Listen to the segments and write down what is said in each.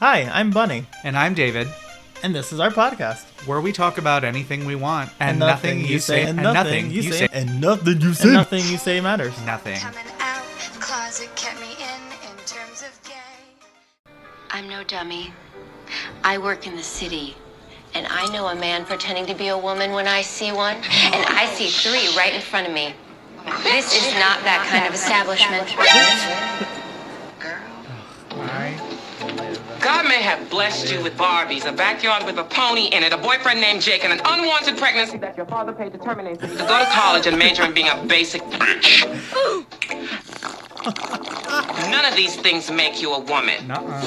Hi, I'm Bunny, And I'm David, and this is our podcast. where we talk about anything we want and, nothing, you say, and nothing you say, and nothing you say, and nothing you say matters. nothing. Coming out, closet kept me in, in terms of gay. I'm no dummy. I work in the city. And I know a man pretending to be a woman when I see one. And I see three right in front of me. This is not that kind of establishment. God may have blessed you with Barbies, a backyard with a pony in it, a boyfriend named Jake, and an unwanted pregnancy that your father paid to terminate. To go to college and major in being a basic bitch. None of these things make you a woman. Nuh-uh.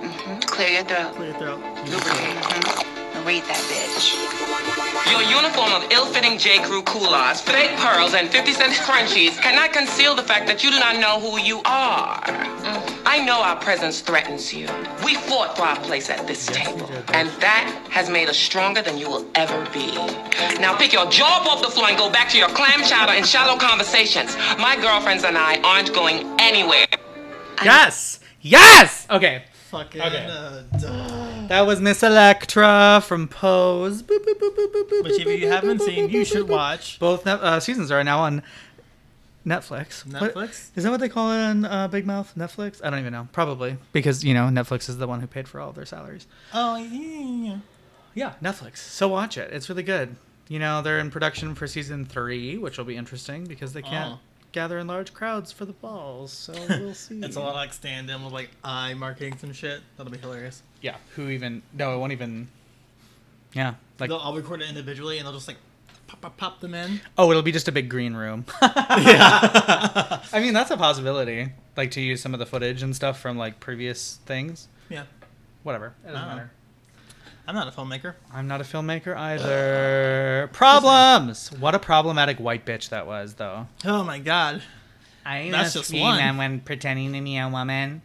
Mm-hmm. Clear your throat. Clear your throat. And read that bitch. Your uniform of ill-fitting J. Crew culottes, fake pearls, and 50 cent crunchies cannot conceal the fact that you do not know who you are. I know our presence threatens you. We fought for our place at this table, and that has made us stronger than you will ever be. Now pick your jaw off the floor and go back to your clam chowder and shallow conversations. My girlfriends and I aren't going anywhere. Yes! Yes! Okay, Fucking. Okay. Uh, duh. That was Miss Elektra from Pose. Boop, boop, boop, boop, boop, boop, Which, if you haven't seen, you should watch. Both uh, seasons are now on Netflix. Netflix? is that what they call it on uh, Big Mouth? Netflix? I don't even know. Probably because you know Netflix is the one who paid for all of their salaries. Oh yeah. Yeah, Netflix. So watch it. It's really good. You know, they're in production for season three, which will be interesting because they can't Oh. gather in large crowds for the balls. So we'll see. It's a lot of like stand in with like eye markings and shit. That'll be hilarious. Yeah. Who even? No, it won't even. Yeah. Like, they'll all record it individually and they'll just like pop, pop, pop them in. oh, it'll be just a big green room. yeah. I mean, that's a possibility. Like to use some of the footage and stuff from like previous things. yeah. Whatever. It doesn't matter. I'm not a filmmaker. I'm not a filmmaker either. Problems. What a problematic white bitch that was, though. Oh my god. I That's just one. when pretending to be a woman.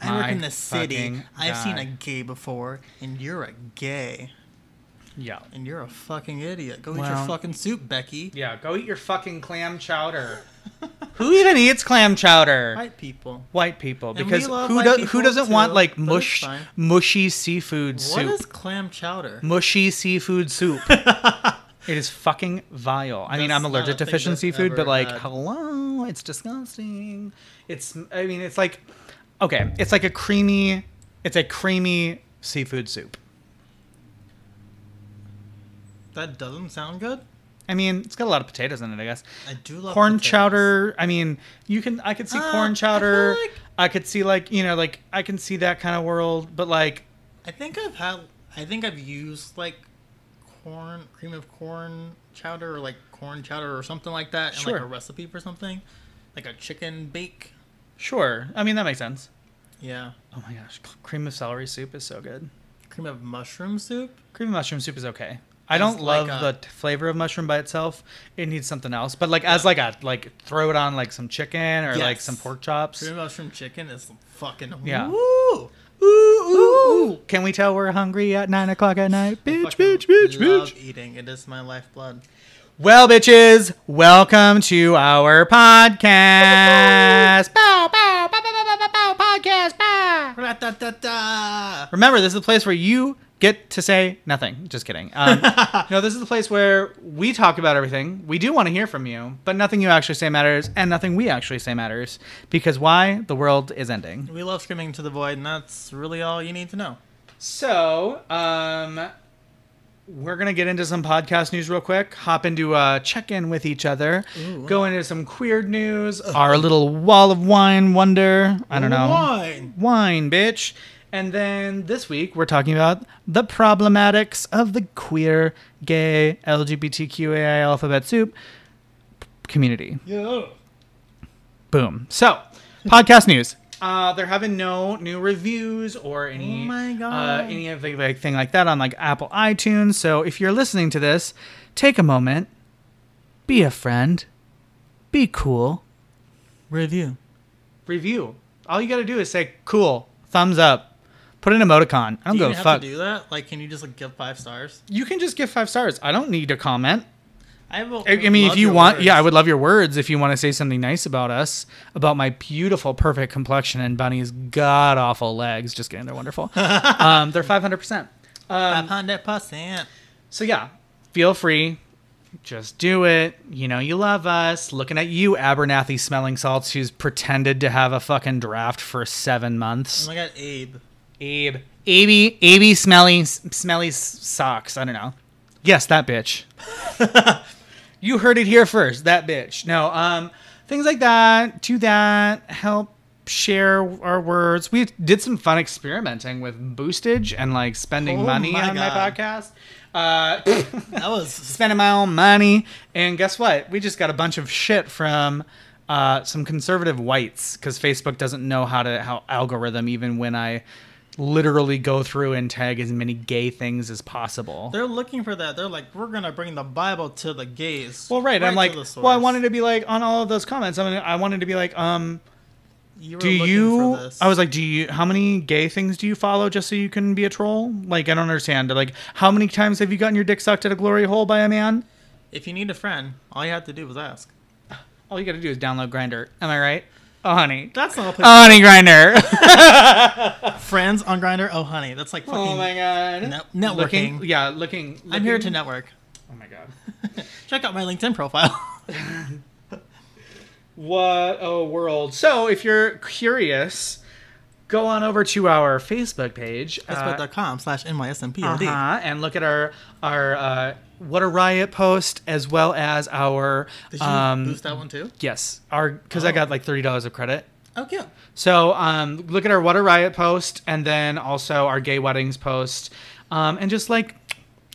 I work in the city. fucking I've seen a God. gay before, and you're a gay, Yeah. and you're a fucking idiot. Go eat Well- your fucking soup, Becky. Yeah, go eat your fucking clam chowder. who even eats clam chowder? White people. White people, And we because love who white do, who people doesn't want too, like but it's mush fine. mushy seafood What soup? is clam chowder? mushy seafood soup. it is fucking vile. I mean, That's I'm not allergic a to thing fish and seafood, but ever like, had. hello, it's disgusting. It's, I mean, it's like, okay, it's like a creamy, it's a creamy seafood soup. That doesn't sound good. I mean, it's got a lot of potatoes in it, I guess. I do love corn potatoes. chowder. I mean, you can. I could see Uh, corn chowder. like- I could see like you know like I can see that kind of world, but like I think I've had. I think I've used like corn, cream of corn chowder, or like corn chowder, or something like that, in like a recipe for something, like a chicken bake. sure. I mean that makes sense. Yeah, Oh my gosh, cream of celery soup is so good. cream of mushroom soup. Cream of mushroom soup is okay. I don't like love a- the flavor of mushroom by itself. It needs something else. But like as like a like throw it on like some chicken or like some pork chops. Cream of mushroom chicken is fucking Yeah. Woo! Ooh, ooh, ooh. Can we tell we're hungry at nine o'clock at night? Bitch, bitch, bitch, love bitch. eating. It is my lifeblood. Well, bitches, welcome to our podcast. Bow, bow, bow, bow, bow, bow, bow, podcast. Ra-ta-ta-ta. Remember, this is the place where you get to say nothing. Just kidding. Um, no, this is the place where we talk about everything. We do want to hear from you, but nothing you actually say matters, and nothing we actually say matters. Because why? The world is ending. We love screaming to the void, and that's really all you need to know. So, um, we're gonna get into some podcast news real quick. Hop into uh, check in with each other. Go into some queer news. Our little wall of wine wonder. I don't know. Wine. Wine, bitch. And then this week we're talking about the problematics of the queer, gay, LGBTQAI alphabet soup community. Yeah. Boom. So, podcast news. Uh, they're having no new reviews or any Oh uh, any of the like, thing like that on like Apple iTunes. So if you're listening to this, take a moment, be a friend, be cool, Review. review. All you got to do is say cool, thumbs up, put an emoticon. I don't Do you go fuck. to do that? Like, can you just like give five stars? you can just give five stars. I don't need to comment. I, will, I I mean, if you want, words. yeah, I would love your words if you want to say something nice about us, about my beautiful, perfect complexion and Bunny's god awful legs. Just kidding, they're wonderful. um, they're five hundred percent. Five hundred percent. So yeah, feel free. Just do it. You know you love us. Looking at you, Abernathy smelling salts, who's pretended to have a fucking draft for seven months. Oh my god, Abe. Abe, Abe, Abe, smelly, smelly socks. I don't know. Yes, that bitch. you heard it here first. That bitch. No, um, things like that. Do that. Help share our words. We did some fun experimenting with boostage and like spending Oh money my on my podcast. Uh, That was spending my own money. And guess what? We just got a bunch of shit from uh, some conservative whites because Facebook doesn't know how to how algorithm even when I literally go through and tag as many gay things as possible. they're looking for that. They're like, we're gonna bring the Bible to the gays. well, right. I'm like, well, I wanted to be like on all of those comments. I mean, I wanted to be like, um, You do you? For this. I was like, do you? How many gay things do you follow just so you can be a troll? Like, I don't understand. Like, how many times have you gotten your dick sucked at a glory hole by a man? if you need a friend, all you have to do was ask. All you got to do is download Grindr. Am I right? Oh, honey. That's not a place. Oh, honey, Grindr. Friends on Grindr. Oh, honey, that's like fucking. Oh my god. Ne- networking. Looking, yeah, looking, I'm here to network. Oh my god. Check out my LinkedIn profile. What a world. So, if you're curious, go on over to our Facebook page. uh, Facebook.com slash NYSMPOD. uh-huh, and look at our our uh, what a riot post as well as our Did you um boost that one too? yes our because I Oh. got like thirty dollars of credit. Oh, cute. So um, look at our What a Riot post and then also our gay weddings post. Um, and just like,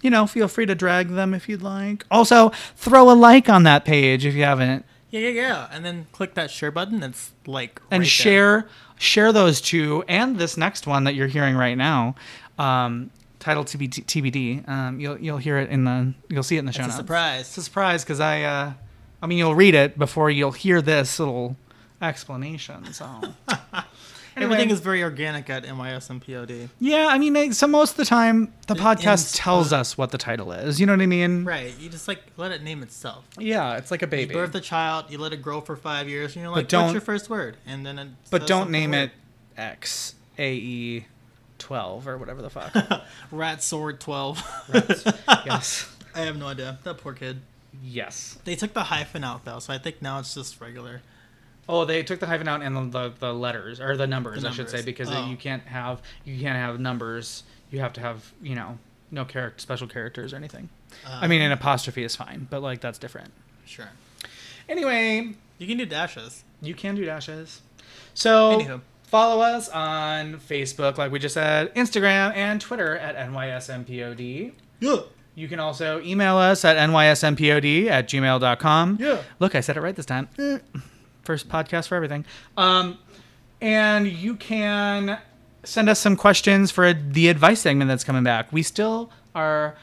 you know, feel free to drag them if you'd like. Also, throw a like on that page if you haven't. Yeah, yeah, yeah. And then click that share button. It's like And right there. share share those two and this next one that you're hearing right now. Um, titled TBD, TBD. Um, you'll you'll hear it in the you'll see it in the show It's a notes. surprise. It's a surprise because I uh, I mean you'll read it before you'll hear this little explanation. So Everything is very organic at NYSMPOD. Yeah, I mean, so most of the time the In- podcast in- tells us what the title is. You know what I mean? Right. You just like let it name itself. Yeah, it's like a You baby. birth a child, you let it grow for five years, and you're like, don't- what's your first word? And then it but don't name weird. it X A E twelve or whatever the fuck. Rat Sword 12. yes. I have no idea. That poor kid. Yes. They took the hyphen out though, so I think now it's just regular. Oh, they took the hyphen out and the, the, the letters or the numbers, The I should say, because Oh. you can't have you can't have numbers. You have to have you know no character special characters or anything. I mean, an um. apostrophe is fine, but like that's different. Sure. Anyway, You can do dashes. You can do dashes. So Anywho. Follow us on Facebook, like we just said, Instagram and Twitter at NYSMPOD. Yeah. You can also email us at NYSMPOD at gmail.com. Yeah. Look, I said it right this time. First podcast for everything. Um, and you can send us some questions for the advice segment that's coming back. We still are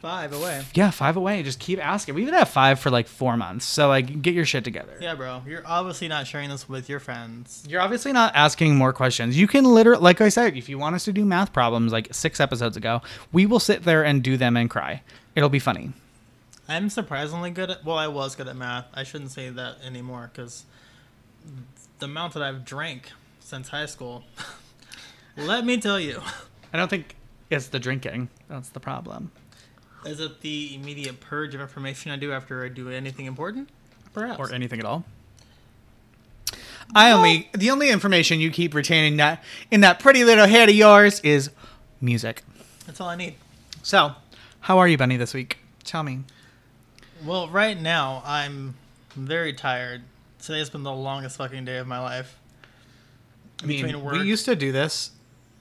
Five away. yeah, five away. Just keep asking. We even have five for like four months. So like get your shit together. Yeah, bro. You're obviously not sharing this with your friends. You're obviously not asking more questions. You can literally, like I said, if you want us to do math problems like six episodes ago, we will sit there and do them and cry. It'll be funny. I'm surprisingly good at. Well, I was good at math. I shouldn't say that anymore because the amount that I've drank since high school. let me tell you. I don't think it's the drinking. That's the problem. Is it the immediate purge of information I do after I do anything important? Perhaps. Or anything at all. I only, the only information you keep retaining that in that pretty little head of yours is music. That's all I need. So, how are you, Bunny, this week? Tell me. Well, right now I'm very tired. Today's been the longest fucking day of my life. I mean, Between work. we used to do this,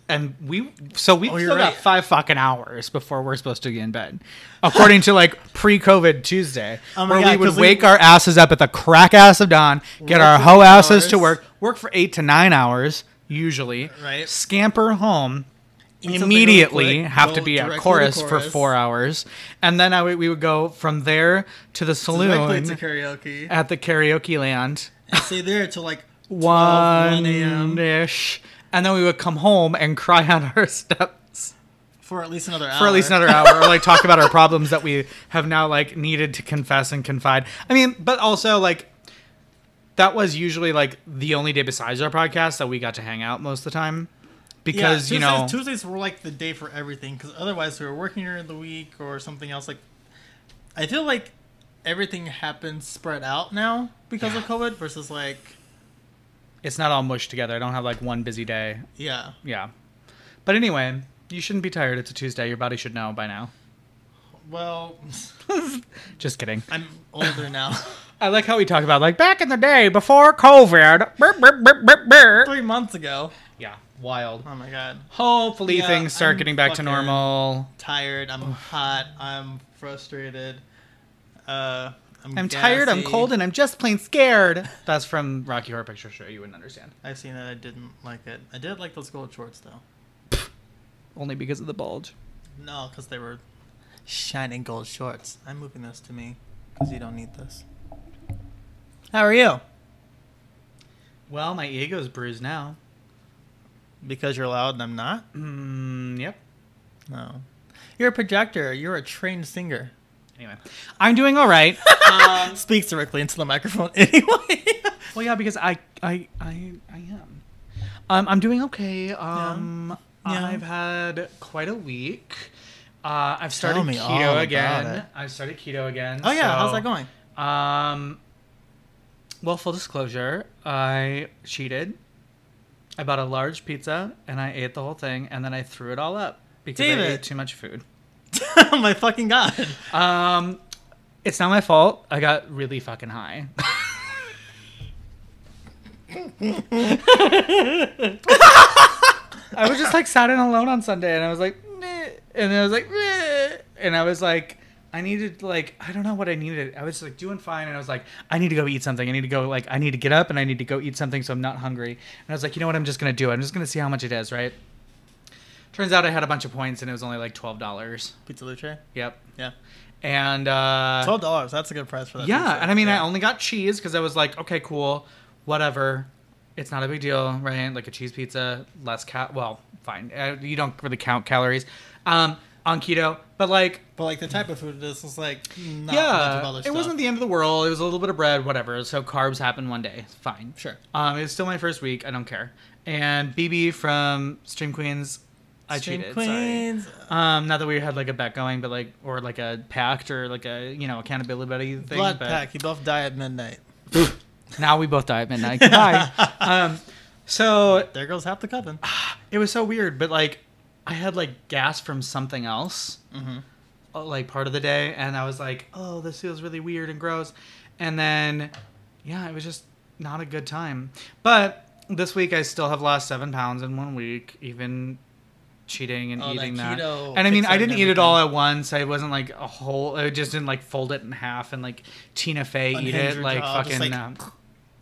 and we so we Oh, still you're got five fucking hours before we're supposed to get in bed, according to like pre-COVID Tuesday, Oh where God, we would 'cause we- wake our asses up at the crack ass of dawn, get our hoe asses to work, work for eight to nine hours usually, Right. Scamper home. Eat Immediately quick, have to be at to chorus, for four hours, and then I would, we would go from there to the saloon to karaoke. at the karaoke land and stay there till like 12, one 1 a.m. ish, and then we would come home and cry on our steps. for at least another hour. for at least another hour, or like talk about our problems that we have now like needed to confess and confide. I mean, but also like that was usually like the only day besides our podcast that we got to hang out most of the time because yeah, you know Tuesdays, Tuesdays were like the day for everything because otherwise we were working during the week or something else. Like, I feel like everything happens spread out now because of COVID versus like, it's not all mushed together. I don't have like one busy day. yeah, Yeah, but anyway, you shouldn't be tired. It's a Tuesday. Your body should know by now. well, Just kidding. I'm older now. I like how we talk about like back in the day before COVID. Three months ago. Yeah, wild. Oh my god. Hopefully Yeah, things start I'm getting back to normal. Tired. I'm hot. I'm frustrated. Uh, I'm, I'm tired, I'm cold, and I'm just plain scared. That's from Rocky Horror Picture Show. You wouldn't understand. I've seen it. I didn't like it. I did like those gold shorts though. Only because of the bulge. No, because they were shining gold shorts. I'm moving this to me because you don't need this. How are you? Well, my ego's bruised now. Because you're loud and I'm not? Mm, yep. No. You're a projector. You're a trained singer. Anyway, I'm doing all right. um, Speaks directly into the microphone anyway. well, yeah, because I, I, I, I am. Um, I'm doing okay. Um, Yeah. I've had quite a week. Uh, I've started keto again. I've started keto again. oh yeah, how's that going? Um, well, full disclosure, I cheated. I bought a large pizza and I ate the whole thing, and then I threw it all up because I ate too much food. my fucking god. Um, it's not my fault. I got really fucking high. I was just like sat in alone on Sunday, and I was like, "Meh," and then I was like, "Meh," and I was like, I needed like I don't know what I needed. I was like doing fine, and I was like, I need to go eat something. I need to go like I need to get up, and I need to go eat something, so I'm not hungry. And I was like, you know what? I'm just gonna do it. I'm just gonna see how much it is, right? Turns out I had a bunch of points, and it was only like twelve dollars. Pizza Luce? Yep. Yeah. And uh, Twelve dollars. That's a good price for that. yeah, pizza. and I mean, I only got cheese because I was like, okay, cool, whatever. It's not a big deal, right? Like a cheese pizza, less cal. Well, fine. Uh, you don't really count calories um, on keto, but like, But like the type of food this is like not much of yeah, it stuff. wasn't the end of the world. It was a little bit of bread, whatever. So carbs happen one day. Fine. Sure. Um, it's still my first week. I don't care. And BB from Stream Queens, I Stream cheated. Sorry. Queens. Um, not that we had like a bet going, but like or like a pact or like a you know accountability thing. Blood but pack. You both die at midnight. now we both die at midnight. Goodbye. um, so There goes half the coven. it was so weird, but like I had like gas from something else, Mm-hmm. uh, like part of the day, and I was like, oh, this feels really weird and gross, and then yeah, it was just not a good time. But this week I still have lost seven pounds in one week, even cheating and Oh, eating that. keto And I mean, I didn't eat it all at once. I wasn't like a whole. I just didn't like fold it in half and like Tina Fey eat it like fucking. like- um,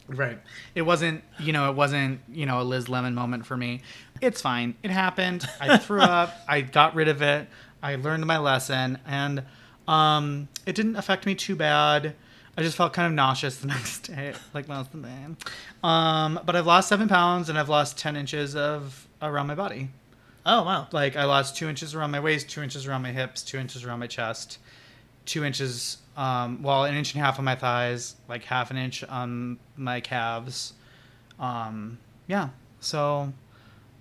Right. It wasn't, you know, it wasn't, you know, a Liz Lemon moment for me. It's fine. It happened. I threw up. I got rid of it. I learned my lesson and um it didn't affect me too bad. I just felt kind of nauseous the next day, like most of the day. Um, but I've lost seven pounds and I've lost ten inches of around my body. Oh wow. Like I lost two inches around my waist, two inches around my hips, two inches around my chest, two inches, um, well, an inch and a half on my thighs, like half an inch on my calves. Um, yeah. So,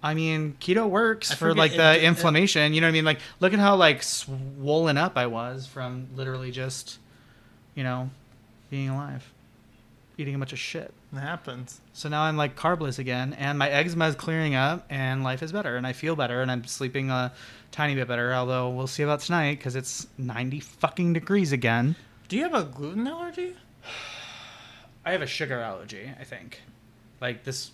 I mean, keto works I for like it- the it- inflammation. You know what I mean? Like, look at how like swollen up I was from literally just, you know, being alive, eating a bunch of shit. It happens. So now I'm like carbless again, and my eczema is clearing up, and life is better, and I feel better, and I'm sleeping a tiny bit better. Although we'll see about tonight because it's 90 fucking degrees again. Do you have a gluten allergy? I have a sugar allergy. I think, like this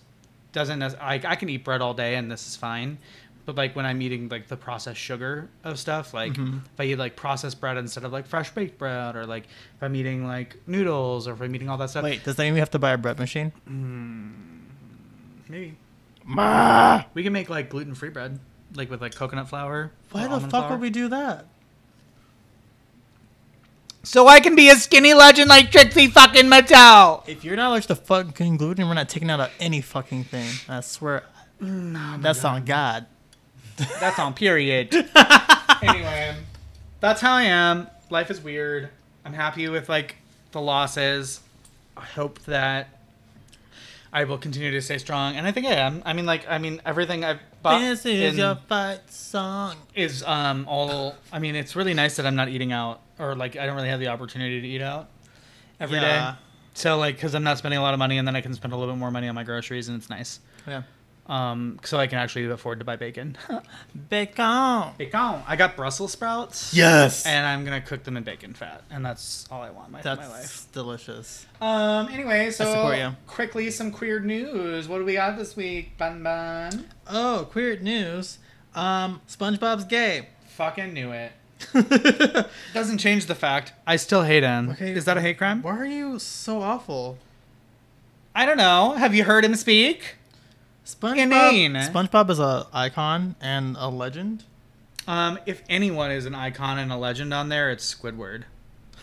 doesn't. I I can eat bread all day, and this is fine. But like when I'm eating like the processed sugar of stuff, like Mm-hmm. if I eat like processed bread instead of like fresh baked bread, or like if I'm eating like noodles, or if I'm eating all that stuff, Wait, does that mean we have to buy a bread machine? maybe Ma! we can make like gluten free bread, like with like coconut flour. Why the fuck flour. would we do that? So I can be a skinny legend like Trixie fucking Mattel. If you're not allergic to fucking gluten, we're not taking out of any fucking thing. I swear. that's on God. That's on period. anyway, that's how I am. Life is weird. I'm happy with like the losses. I hope that I will continue to stay strong, and I think I am. I mean, like, I mean, everything I've bought This is in- your fight song. is um all. I mean, it's really nice that I'm not eating out, or like I don't really have the opportunity to eat out every day. Yeah. So like, because I'm not spending a lot of money, and then I can spend a little bit more money on my groceries, and it's nice. Yeah. Um, so I can actually afford to buy bacon. Bacon. bacon. I got Brussels sprouts. Yes. And I'm gonna cook them in bacon fat, and that's all I want my, That's my life. delicious. Um. Anyway, so support you. quickly some queer news. What do we got this week, Bun Bun? Oh, queer news. Um, SpongeBob's gay. Fucking knew it. Doesn't change the fact I still hate him. Okay. Is that a hate crime? Why are you so awful? I don't know. Have you heard him speak? SpongeBob. Inane. SpongeBob is a icon and a legend. Um. If anyone is an icon and a legend on there, it's Squidward.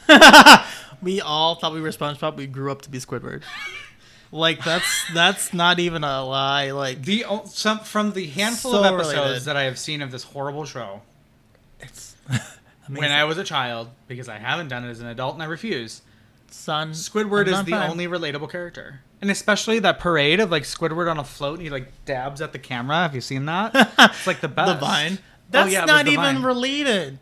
We all thought we were SpongeBob. We grew up to be Squidward. like that's that's not even a lie. Like The some from the handful So of episodes related. that I have seen of this horrible show. it's When I was a child, because I haven't done it as an adult and I refuse. son Squidward is the fine. only relatable character. And especially that parade of like Squidward on a float and he like dabs at the camera. Have you seen that? it's like the best. the best. vine. Oh, That's yeah, not even Vine. related.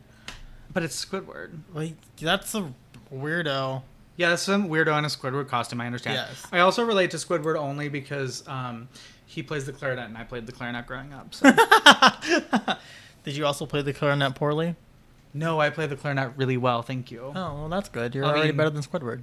But it's Squidward. Like that's a weirdo. Yeah, that's some weirdo in a Squidward costume. I understand. Yes. I also relate to Squidward only because um, he plays the clarinet and I played the clarinet growing up. So. Did you also play the clarinet poorly? no, I play the clarinet really well. Thank you. Oh, well, that's good. You're I already mean- better than Squidward.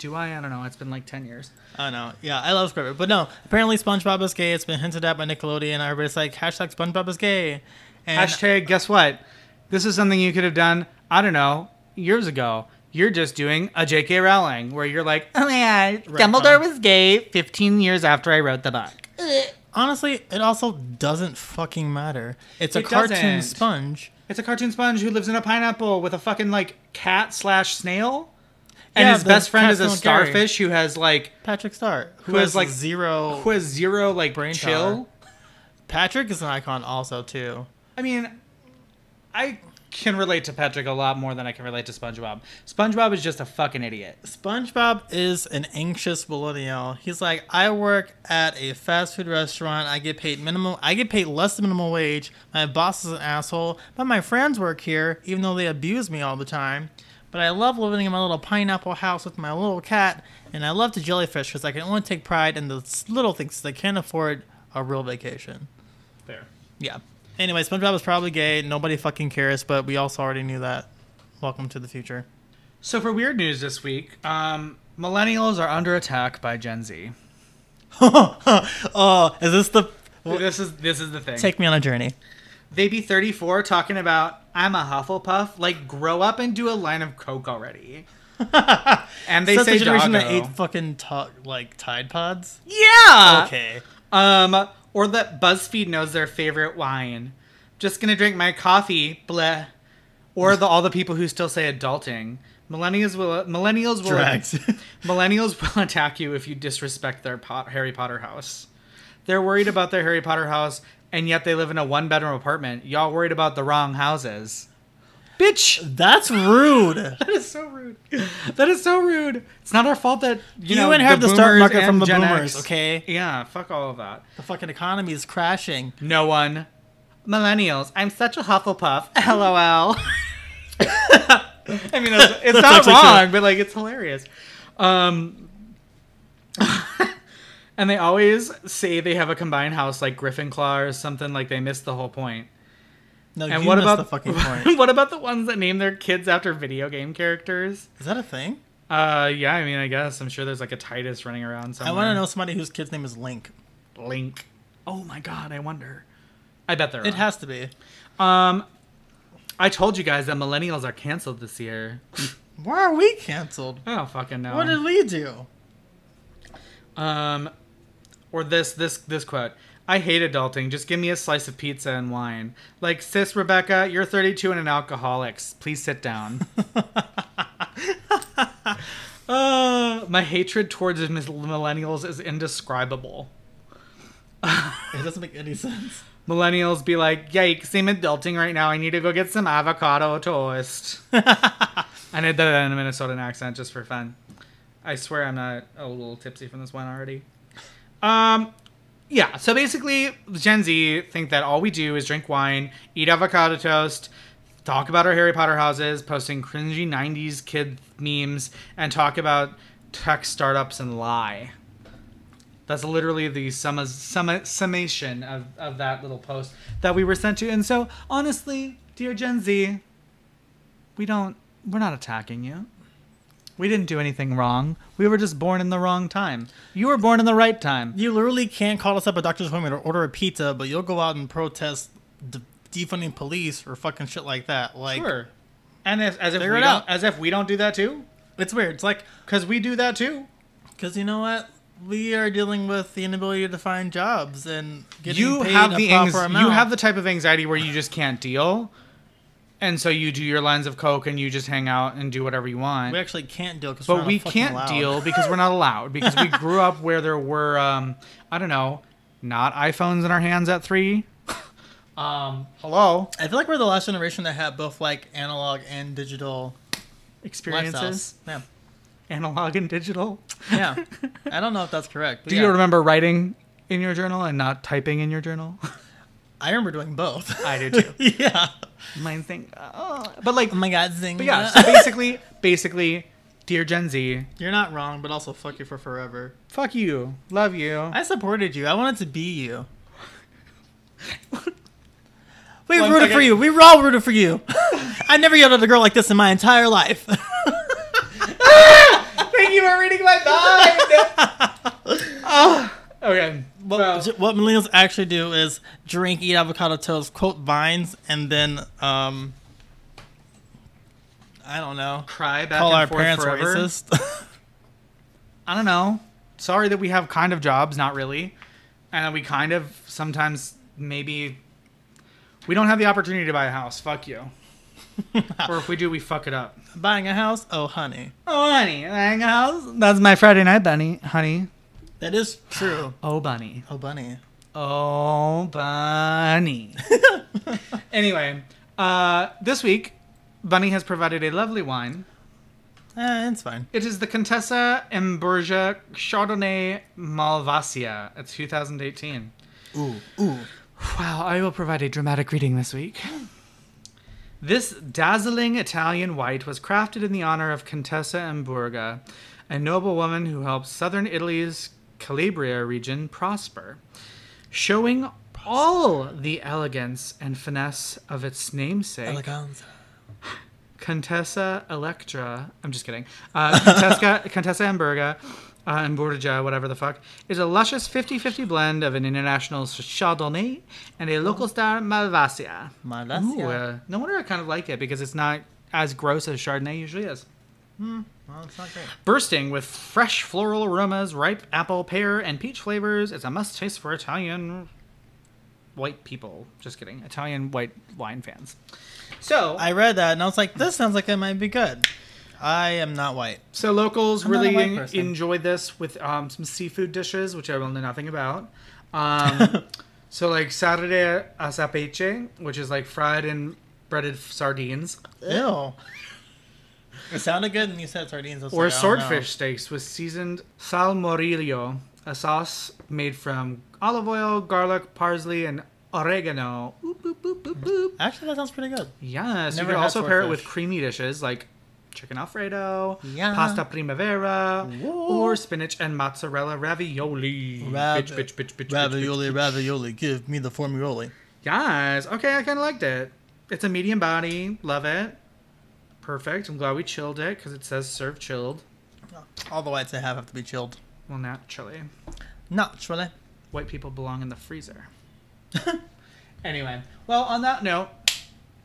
Do I? I don't know. It's been like ten years. I know. Yeah, I love Squidward. But no, apparently SpongeBob is gay. It's been hinted at by Nickelodeon. Everybody's like, hashtag SpongeBob is gay. And Hashtag, guess what? This is something you could have done, I don't know, years ago. You're just doing a J.K. Rowling, where you're like, oh yeah, Dumbledore was gay 15 years after I wrote the book. honestly, it also doesn't fucking matter. It's a It cartoon doesn't. sponge. It's a cartoon sponge who lives in a pineapple with a fucking, like, cat slash snail. And Yeah, his best friend is a snail, Gary. starfish who has, like, Patrick Star, who, Who has has, like, like zero. who has zero, like, Brain chill. power. Patrick is an icon also too. I mean, I can relate to Patrick a lot more than I can relate to SpongeBob. SpongeBob is just a fucking idiot. SpongeBob is an anxious millennial. He's like, I work at a fast food restaurant. I get paid minimum. I get paid less than minimum wage. My boss is an asshole, but my friends work here, even though they abuse me all the time. But I love living in my little pineapple house with my little cat, and I love to jellyfish because I can only take pride in the little things I can't afford a real vacation. There. Yeah. Anyway, SpongeBob is probably gay. Nobody fucking cares, but we also already knew that. Welcome to the future. So for weird news this week, um, millennials are under attack by Gen Z. oh, is this the this is this is the thing. take me on a journey? They be 34 talking about I'm a Hufflepuff. Like grow up and do a line of coke already. and they Says say the generation that ate fucking to- like Tide Pods. Yeah. Okay. Um, or that BuzzFeed knows their favorite wine. Just gonna drink my coffee, bleh. Or the all the people who still say adulting. Millennials will millennials will Drags. millennials will attack you if you disrespect their pot, Harry Potter house. They're worried about their Harry Potter house, and yet they live in a one bedroom apartment. Y'all worried about the wrong houses. Bitch, That's rude. that is so rude. That is so rude. It's not our fault that you, You, know inherit the, start boomers market from the Gen boomers, X- okay? Yeah, fuck all of that. The fucking economy is crashing. No one. Millennials. I'm such a Hufflepuff. LOL. I mean, it's, it's not wrong, true. but like it's hilarious. Um, and they always say they have a combined house like Gryffindor or something. Like they missed the whole point. No, And you what missed about the fucking point? what about the ones that name their kids after video game characters? Is that a thing? Uh, yeah. I mean, I guess I'm sure there's like a Titus running around somewhere. I want to know somebody whose kid's name is Link. Link. Oh my god, I wonder. I bet there. It has to be. Um, I told you guys that millennials are canceled this year. Why are we canceled? I don't fucking know. What did we do? um, or this this this quote. I hate adulting. Just give me a slice of pizza and wine. Like, sis Rebecca, you're 32 and an alcoholic. Please sit down. uh, my hatred towards millennials is indescribable. It doesn't make any sense. millennials be like, "Yikes! I'm adulting right now. I need to go get some avocado toast." And I did that in a Minnesotan accent just for fun. I swear I'm not a little tipsy from this one already. Um, yeah. So basically, Gen Z think that all we do is drink wine, eat avocado toast, talk about our Harry Potter houses, posting cringy '90s kid memes, and talk about tech startups and lie. That's literally the summa, summa, summation of, of that little post that we were sent to. And so, honestly, dear Gen Z, we don't, we're not attacking you. We didn't do anything wrong. We were just born in the wrong time. You were born in the right time. You literally can't call us up at doctor's appointment or order a pizza, but you'll go out and protest de- defunding police or fucking shit like that. Like, Sure. And if, as if we it don't, out. as if we don't do that too, it's weird. It's like, because we do that too. because you know what? We are dealing with the inability to find jobs and getting you paid have a the proper anx- amount. you have the type of anxiety where you just can't deal, and so you do your lines of coke and you just hang out and do whatever you want. We actually can't deal because but we can't deal because we're not allowed because we grew up where there were um, I don't know, not iPhones in our hands at three. um, hello, I feel like we're the last generation that had both like analog and digital experiences, lifestyles. Yeah, analog and digital. yeah. I don't know if that's correct. Do yeah, you remember writing in your journal and not typing in your journal? I remember doing both. I did too. yeah. Mine thing, oh. but like, Oh my god, zing. but yeah. So basically, basically, dear Gen Z, You're not wrong, but also fuck you for forever. fuck you, love you. I supported you. I wanted to be you. We One rooted second. for you. We were all rooted for you. I never yelled at a girl like this in my entire life. Ah! Thank you for reading my mind. oh, okay. Well, what millennials actually do is drink, eat avocado toast, quote vines, and then um, I don't know, cry back call our parents forever. racist. I don't know. Sorry that we have kind of jobs, not really, and we kind of sometimes maybe we don't have the opportunity to buy a house. Fuck you. or if we do, we fuck it up. Buying a house? Oh, honey, Oh, honey, buying a house. That's my Friday night, bunny, honey. That is true. Oh, bunny. Oh, bunny. Oh, bunny. anyway, uh, this week, Bunny has provided a lovely wine. Eh, it's fine. It is the Contessa Emburgia Chardonnay Malvasia. It's 2018. Ooh, ooh. Wow, I will provide a dramatic reading this week. This dazzling Italian white was crafted in the honor of Contessa Emburga, a noblewoman who helped southern Italy's Calabria region prosper, showing all the elegance and finesse of its namesake. Eleganza. Contessa Electra, I'm just kidding. Uh, Contessa, Contessa Amberga, uh, whatever the fuck, is a luscious 50 50 blend of an international Chardonnay and a local star Malvasia. Malvasia. Ooh, uh, no wonder I kind of like it because it's not as gross as Chardonnay usually is. Well, it's not great. Bursting with fresh floral aromas, ripe apple, pear, and peach flavors, it's a must taste for Italian white people. Just kidding. Italian white wine fans. So, I read that and I was like, this sounds like it might be good. I am not white. So locals I'm really enjoyed this with um, some seafood dishes, which I will know nothing about. Um, so like Saturday asapeche, which is like fried and breaded sardines, Ew. It sounded good and you said sardines. Or like, I don't know. swordfish steaks with seasoned salmorillo, a sauce made from olive oil, garlic, parsley, and oregano. Oop, boop, boop. Actually, that sounds pretty good. Yes, Never you can also pair it with creamy dishes like chicken alfredo, Yeah. pasta primavera, Whoa. or spinach and mozzarella ravioli. Rav- bitch, bitch, bitch, bitch, bitch, Ravioli, bitch, bitch. ravioli, give me the formioli. Yes. Okay, I kind of liked it. It's a medium body. Love it. Perfect. I'm glad we chilled it because it says serve chilled. All the whites I have have to be chilled. Well, naturally. Naturally. White people belong in the freezer. anyway, well, on that note,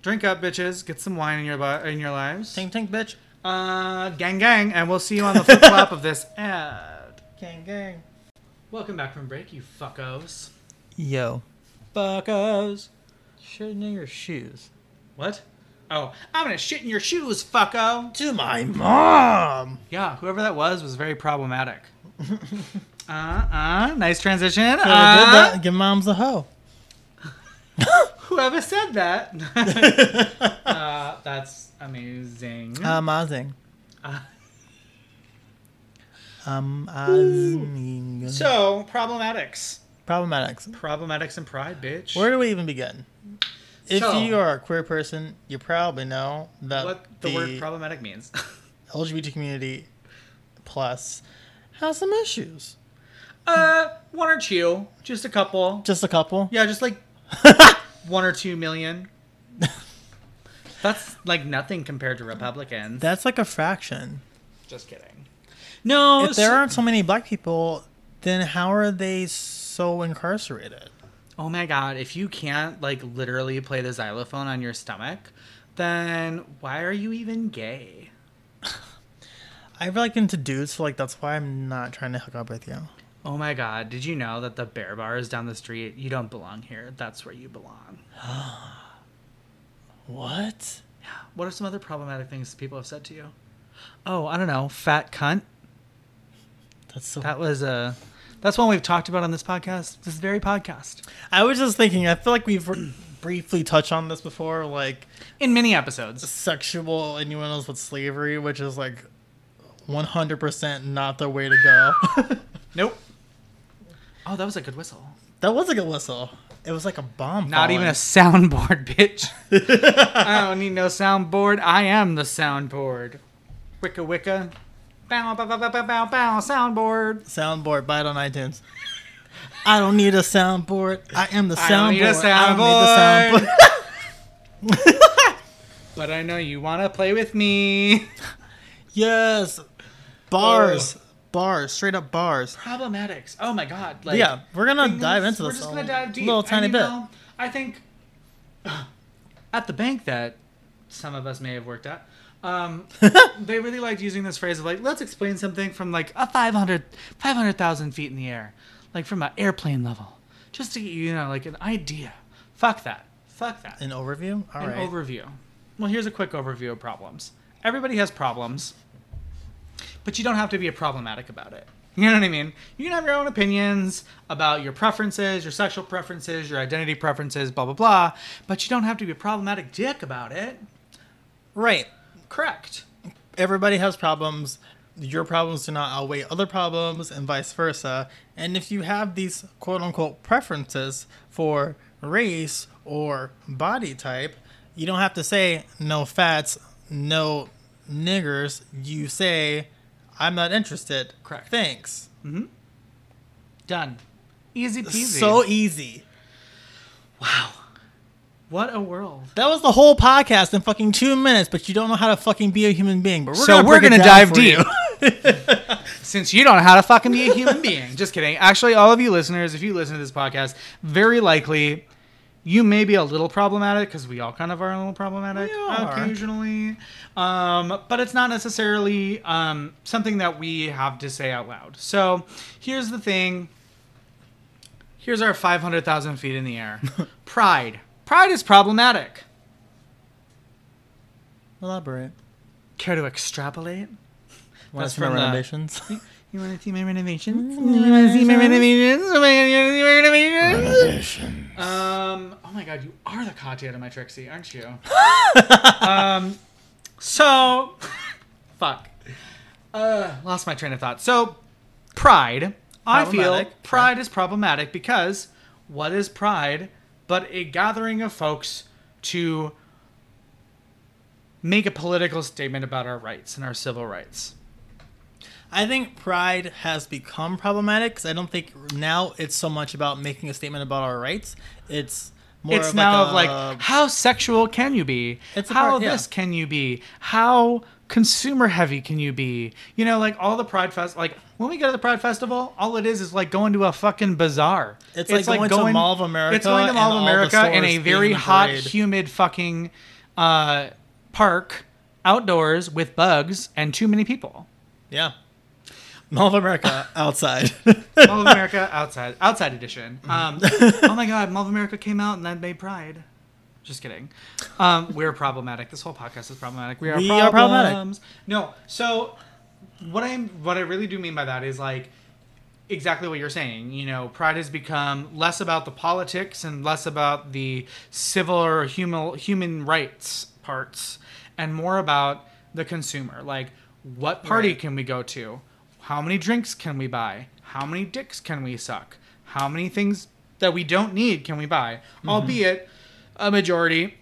drink up, bitches. Get some wine in your bu- in your lives. Tink tink, bitch. Uh, gang gang, and we'll see you on the flip flop of this ad. Gang gang. Welcome back from break, you fuckos. Yo. Fuckos. Shit in your shoes. What? Oh, I'm gonna shit in your shoes, fucko. To my mom. Yeah, whoever that was was very problematic. uh, uh, nice transition. Whoever did Uh, that, give mom's a hoe. Whoever said that? uh, that's amazing. Amazing. Uh. Um, amazing. so, problematics. Problematics. Problematics and pride, bitch. Where do we even begin? If So- you are a queer person, you probably know that what the, word problematic means. LGBT community plus has some issues. uh, one or two. Just a couple. Just a couple. Yeah, just like one or two million. That's like nothing compared to Republicans. That's like a fraction. just kidding. No, If there so- aren't so many black people, then how are they so incarcerated? Oh my god, if you can't like literally play the xylophone on your stomach, then why are you even gay? I really like into dudes, so like that's why I'm not trying to hook up with you. Oh my god, did you know that the bear bar is down the street? You don't belong here. That's where you belong. What? What are some other problematic things people have said to you? Oh, I don't know. Fat cunt. That's so. That was uh that's one we've talked about on this podcast. This very podcast. I was just thinking. I feel like we've briefly touched on this before, like In many episodes. sexual innuendos with slavery, which is like 100% not the way to go. Nope. Oh, that was a good whistle. that was a good whistle. It was like a bomb. Not even a soundboard, bitch. I don't need no soundboard. I am the soundboard. Wicka wicka. Bow bow bow bow bow bow soundboard. soundboard. Buy it on iTunes. I don't need a soundboard. I am the I don't need a soundboard. I don't need the soundboard. But I know you want to play with me. yes, bars, oh. bars, straight up bars. Problematics. Oh my god. Like, yeah, we're gonna dive into We're this just gonna dive deep. A little tiny bit. know, I think at the bank that some of us may have worked at, um, they really liked using this phrase of like, let's explain something from like a 500 500,000 feet in the air, like from an airplane level, just to get you, you know, like an idea. Fuck that. Fuck that. An overview. All An right. overview. Well, here's a quick overview of problems. Everybody has problems, but you don't have to be a problematic about it. You know what I mean? You can have your own opinions about your preferences, your sexual preferences, your identity preferences, blah, blah, blah, but you don't have to be a problematic dick about it. right. Correct. Everybody has problems. Your problems do not outweigh other problems, and vice versa. And if you have these quote unquote preferences for race or body type, you don't have to say no fats, no niggers. You say, I'm not interested. Correct. Thanks. Mm-hmm. Done. Easy peasy. So easy. What a world. That was the whole podcast in fucking two minutes, but you don't know how to fucking be a human being. But we're so gonna we're gonna dive deep. Since you don't know how to fucking be a human being. Just kidding. Actually, all of you listeners, if you listen to this podcast, very likely you may be a little problematic because we all kind of are a little problematic We are. occasionally. Um, but it's not necessarily um, something that we have to say out loud. So here's the thing. Here's our 500,000 feet in the air. Pride. Pride is problematic. Elaborate. Care to extrapolate? Want That's to see my from the- renovations? You want to see my renovations? You want to see my renovations? Oh my god, you want to see my renovations? Um. Oh my god, you are the Katya to my Trixie, aren't you? um. So, fuck. Uh, lost my train of thought. So, pride. I feel Problematic. pride is problematic because what is pride but a gathering of folks to make a political statement about our rights and our civil rights? I think pride has become problematic because I don't think now it's so much about making a statement about our rights. It's more it's now like of a- like how sexual can you be It's how part- yeah. this can you be how consumer heavy can you be you know like all the pride fest like when we go to the pride festival all it is is like going to a fucking bazaar It's like going to Mall of America it's going to Mall of America in a very being in the hot parade. humid fucking uh park outdoors with bugs and too many people yeah, Mall of America outside. Mall of America outside outside edition. Um, oh my god, Mall of America came out and that made Pride. Just kidding. Um, we're problematic. This whole podcast is problematic. We are, We are problematic. No, so what I what I really do mean by that is like exactly what you're saying. You know, Pride has become less about the politics and less about the civil or human human rights parts, and more about the consumer. Like, what party Right. can we go to? How many drinks can we buy? How many dicks can we suck? How many things that we don't need can we buy? Albeit a majority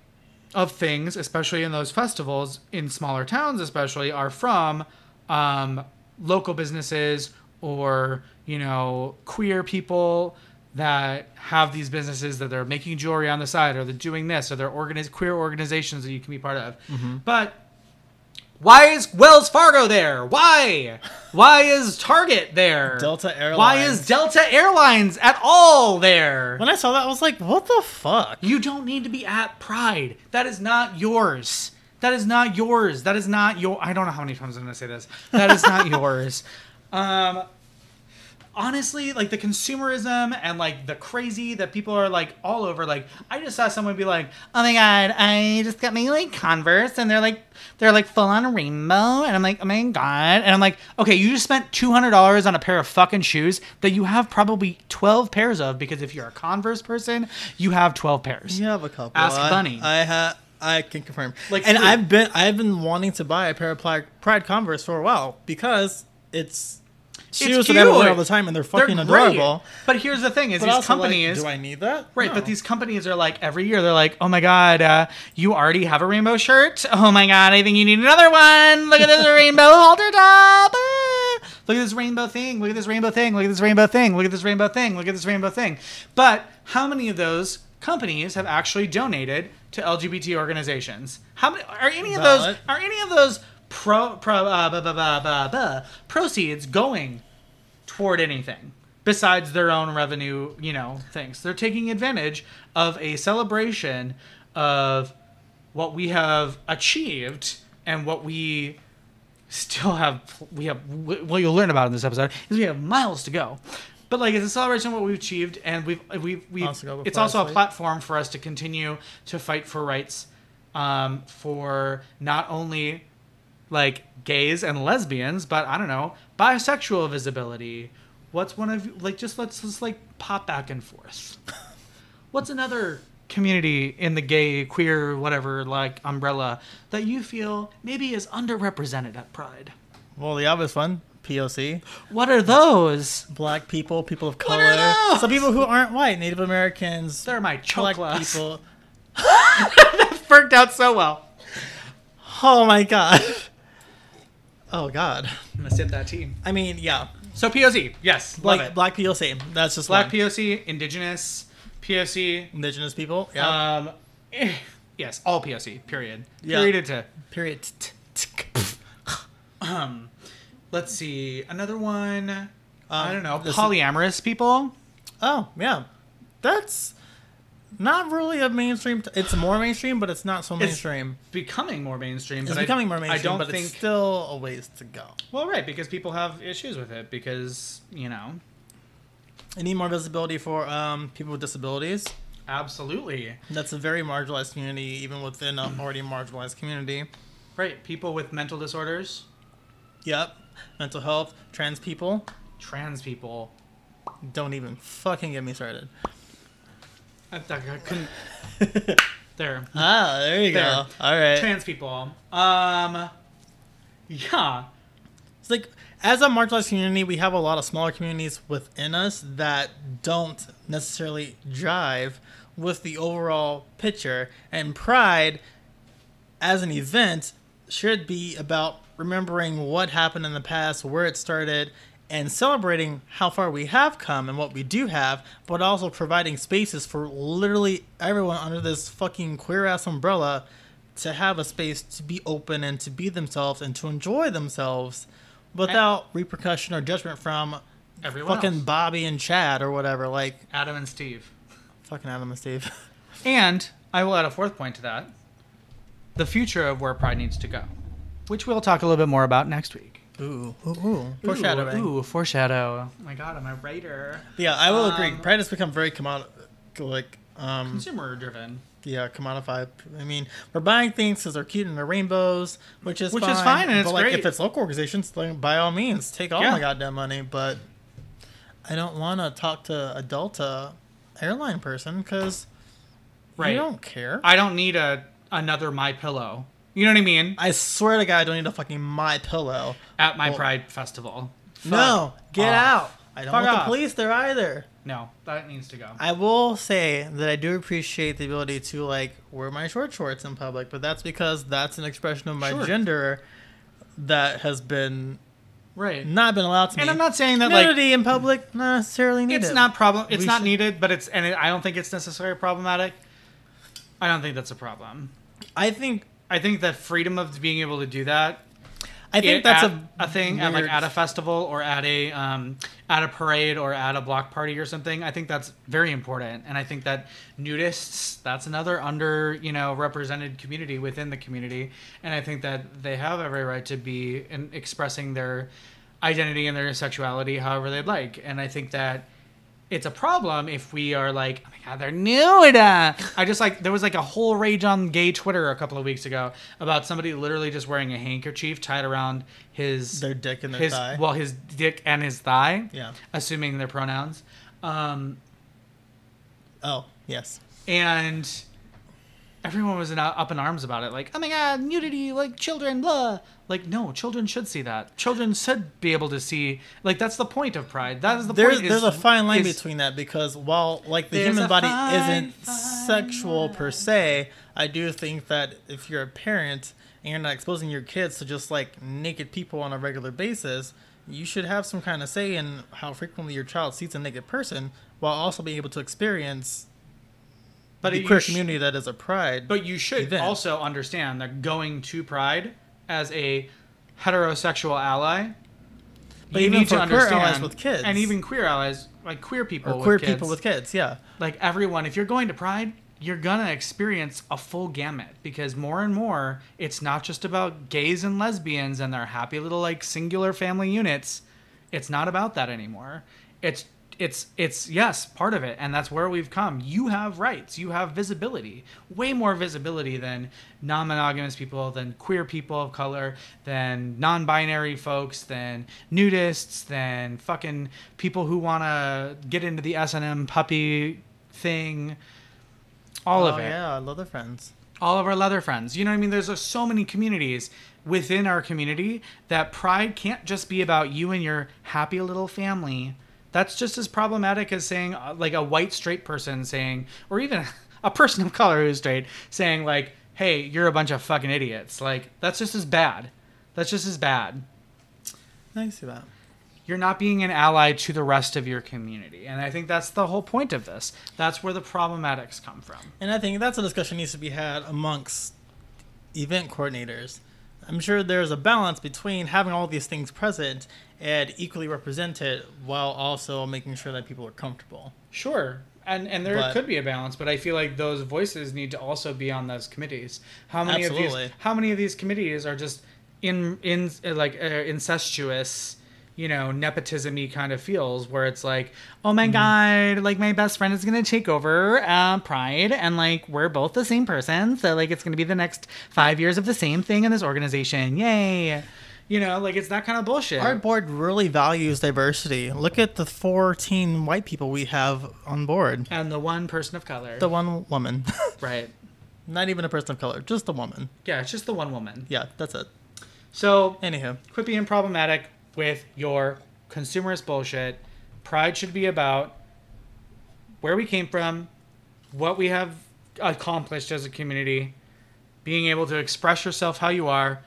of things, especially in those festivals in smaller towns, especially, are from um, local businesses or you know queer people that have these businesses that they're making jewelry on the side or they're doing this or they're organiz- queer organizations that you can be part of. But why is Wells Fargo there? Why? Why is Target there? Delta Airlines. Why is Delta Airlines at all there? When I saw that, I was like, "What the fuck?" You don't need to be at Pride. That is not yours. That is not yours. That is not your. I don't know how many times I'm gonna say this. That is not yours. Um, honestly, like the consumerism and like the crazy that people are like all over. Like I just saw someone be like, "Oh my god, I just got my like Converse, and they're like they're like full on a rainbow," and I'm like, "Oh my god," and I'm like, "Okay, you just spent two hundred dollars on a pair of fucking shoes that you have probably twelve pairs of because if you're a Converse person, you have twelve pairs." You have a couple. Ask I- Bunny. I ha I can confirm. Like, and. I've been I've been wanting to buy a pair of Pride Converse for a while because it's shoes that I wear cute. all the time and they're fucking They're adorable. But here's the thing: is But these also, like, companies. do I need that? Right, No. but these companies are like every year they're like, "Oh my god, uh, you already have a rainbow shirt. Oh my god, I think you need another one. Look at this rainbow halter top. Ah. Look at this rainbow thing. Look at this rainbow thing. Look at this rainbow thing. Look at this rainbow thing. Look at this rainbow thing." But how many of those companies have actually donated to LGBT organizations? How many are any of those are any of those pro pro uh, proceeds going toward anything besides their own revenue, you know, things. They're taking advantage of a celebration of what we have achieved and what we still have we have what you'll learn about in this episode is we have miles to go. But like it's a celebration of what we've achieved and we've we've, we've go it's also a platform for us to continue to fight for rights um, for not only like gays and lesbians, but I don't know, bisexual visibility. What's one of like just let's just like pop back and forth. What's another community in the gay, queer, whatever like umbrella that you feel maybe is underrepresented at Pride? well, the obvious one, POC, What are those? black people, people of color, some people who aren't white, Native Americans, They're my black chocolates. people. Worked out so well. Oh my god. Oh god. I'm gonna sip that tea. I mean, yeah, So POC, yes, love like it. black POC. That's just Black one. POC, Indigenous POC, indigenous people. Yeah. Um, eh, yes, all POC. Period. Yeah. Period. To Period. um, let's see another one. I don't know. Um, Polyamorous people. Oh yeah, that's not really a mainstream. T- it's more mainstream, but it's not so mainstream. It's becoming more mainstream. It's but I- becoming more mainstream, I don't but think. it's still a ways to go. well, right, because people have issues with it because you know. I need more visibility for um, people with disabilities. Absolutely. That's a very marginalized community, even within an already marginalized community. Right. People with mental disorders, Yep. Mental health, trans people. trans people. Don't even fucking get me started. I, I couldn't. there. Ah, there you There. go. All right. Trans people. Um. Yeah. It's like as a marginalized community, we have a lot of smaller communities within us that don't necessarily drive with the overall picture. And Pride, as an event, should be about remembering what happened in the past, where it started, and celebrating how far we have come and what we do have, but also providing spaces for literally everyone under this fucking queer ass umbrella to have a space to be open and to be themselves and to enjoy themselves without repercussion or judgment from Everyone fucking else. Bobby and Chad or whatever. Like Adam and Steve. fucking Adam and Steve. And I will add a fourth point to that the future of where Pride needs to go, which we'll talk a little bit more about next week. Ooh, ooh, ooh. Foreshadowing. Ooh, ooh, foreshadow. Oh my god, I'm a writer. Yeah, I will agree. Um, Pride has become very commod like um Consumer driven. yeah commodified. I mean, we're buying things because they're cute and they're rainbows, which is Which fine, is fine, and it's but like great. if it's local organizations, like by all means, take all Yeah. my goddamn money. But I don't want to talk to a Delta airline person because Right. you don't care. I don't need a another MyPillow. You know what I mean? I swear to God, I don't need a fucking MyPillow. At my Well- pride festival. No, get off. out. I don't Fuck want off. the police there either. No, that needs to go. I will say that I do appreciate the ability to like wear my short shorts in public, but that's because that's an expression of my Sure. gender that has been right. not been allowed to me. And I'm not saying that like nudity in public not necessarily needed. it's not problem. It's We not should- needed, but it's and it, I don't think it's necessarily problematic. I don't think that's a problem. I think I think the freedom of being able to do that I think it- that's at a a thing at like at a festival or at a um, at a parade or at a block party or something. I think that's very important, and I think that nudists that's another under you know represented community within the community, and I think that they have every right to be in expressing their identity and their sexuality however they'd like, and I think that. It's a problem if we are like, oh my god, they're nude. I just like there was like a whole rage on gay Twitter a couple of weeks ago about somebody literally just wearing a handkerchief tied around his their dick and their his thigh. well his dick and his thigh Yeah. assuming their pronouns um oh yes. and everyone was in, uh, up in arms about it like oh my god nudity like children blah. Like no children should see that. Children should be able to see like that's the point of pride. That is the There's point there's is- a fine line is- between that because while like the human body fine, isn't fine sexual per se, I do think that if you're a parent and you're not exposing your kids to just like naked people on a regular basis, you should have some kind of say in how frequently your child sees a naked person while also being able to experience but the queer sh- community that is a pride. But you should event. also understand that going to Pride as a heterosexual ally, But you even need to queer allies understand, with kids. and even queer allies, like queer people, or queer kids, people with kids, yeah. like everyone, if you're going to Pride, you're gonna experience a full gamut because more and more, it's not just about gays and lesbians and their happy little like singular family units. It's not about that anymore. It's it's it's yes part of it and that's where we've come you have rights you have visibility way more visibility than non-monogamous people than queer people of color than non-binary folks than nudists than fucking people who want to get into the s&m puppy thing all of Oh, it Yeah, leather friends. all of our leather friends. You know what I mean? There's so many communities within our community that pride can't just be about you and your happy little family. That's just as problematic as saying, uh, like, a white straight person saying, or even a person of color who's straight saying, like, hey, you're a bunch of fucking idiots. Like, that's just as bad. That's just as bad. I see that. You're not being an ally to the rest of your community. And I think that's the whole point of this. That's where the problematics come from. And I think that's a discussion needs to be had amongst event coordinators. I'm sure there's a balance between having all these things present and equally represented while also making sure that people are comfortable. Sure. And and there But- could be a balance, but I feel like those voices need to also be on those committees. How many of these how many of these committees are just in in like uh, incestuous, you know, nepotism-y kind of feels where it's like, "Oh my god, like my best friend is going to take over uh, Pride and like we're both the same person, so like it's going to be the next 5 years of the same thing in this organization. Yay." You know, like it's that kind of bullshit. Our board really values diversity. Look at the 14 white people we have on board. and the one person of color. The one woman. right. Not even a person of color, just a woman. Yeah, it's just the one woman. Yeah, that's it. So Anywho, quit being problematic with your consumerist bullshit. Pride should be about where we came from, what we have accomplished as a community, being able to express yourself how you are,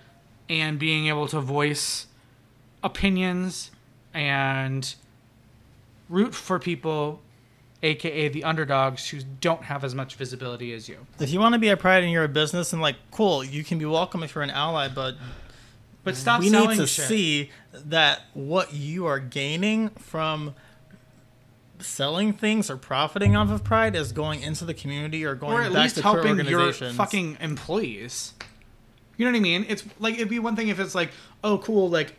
and being able to voice opinions and root for people, aka the underdogs, who don't have as much visibility as you. if you want to be a pride and you're a business and like, cool, you can be welcome if you're an ally, but But stop we need to shit. see that what you are gaining from selling things or profiting off of pride is going into the community or going or at back least to helping your fucking employees. You know what I mean? It's like it'd be one thing if it's like, oh, cool, like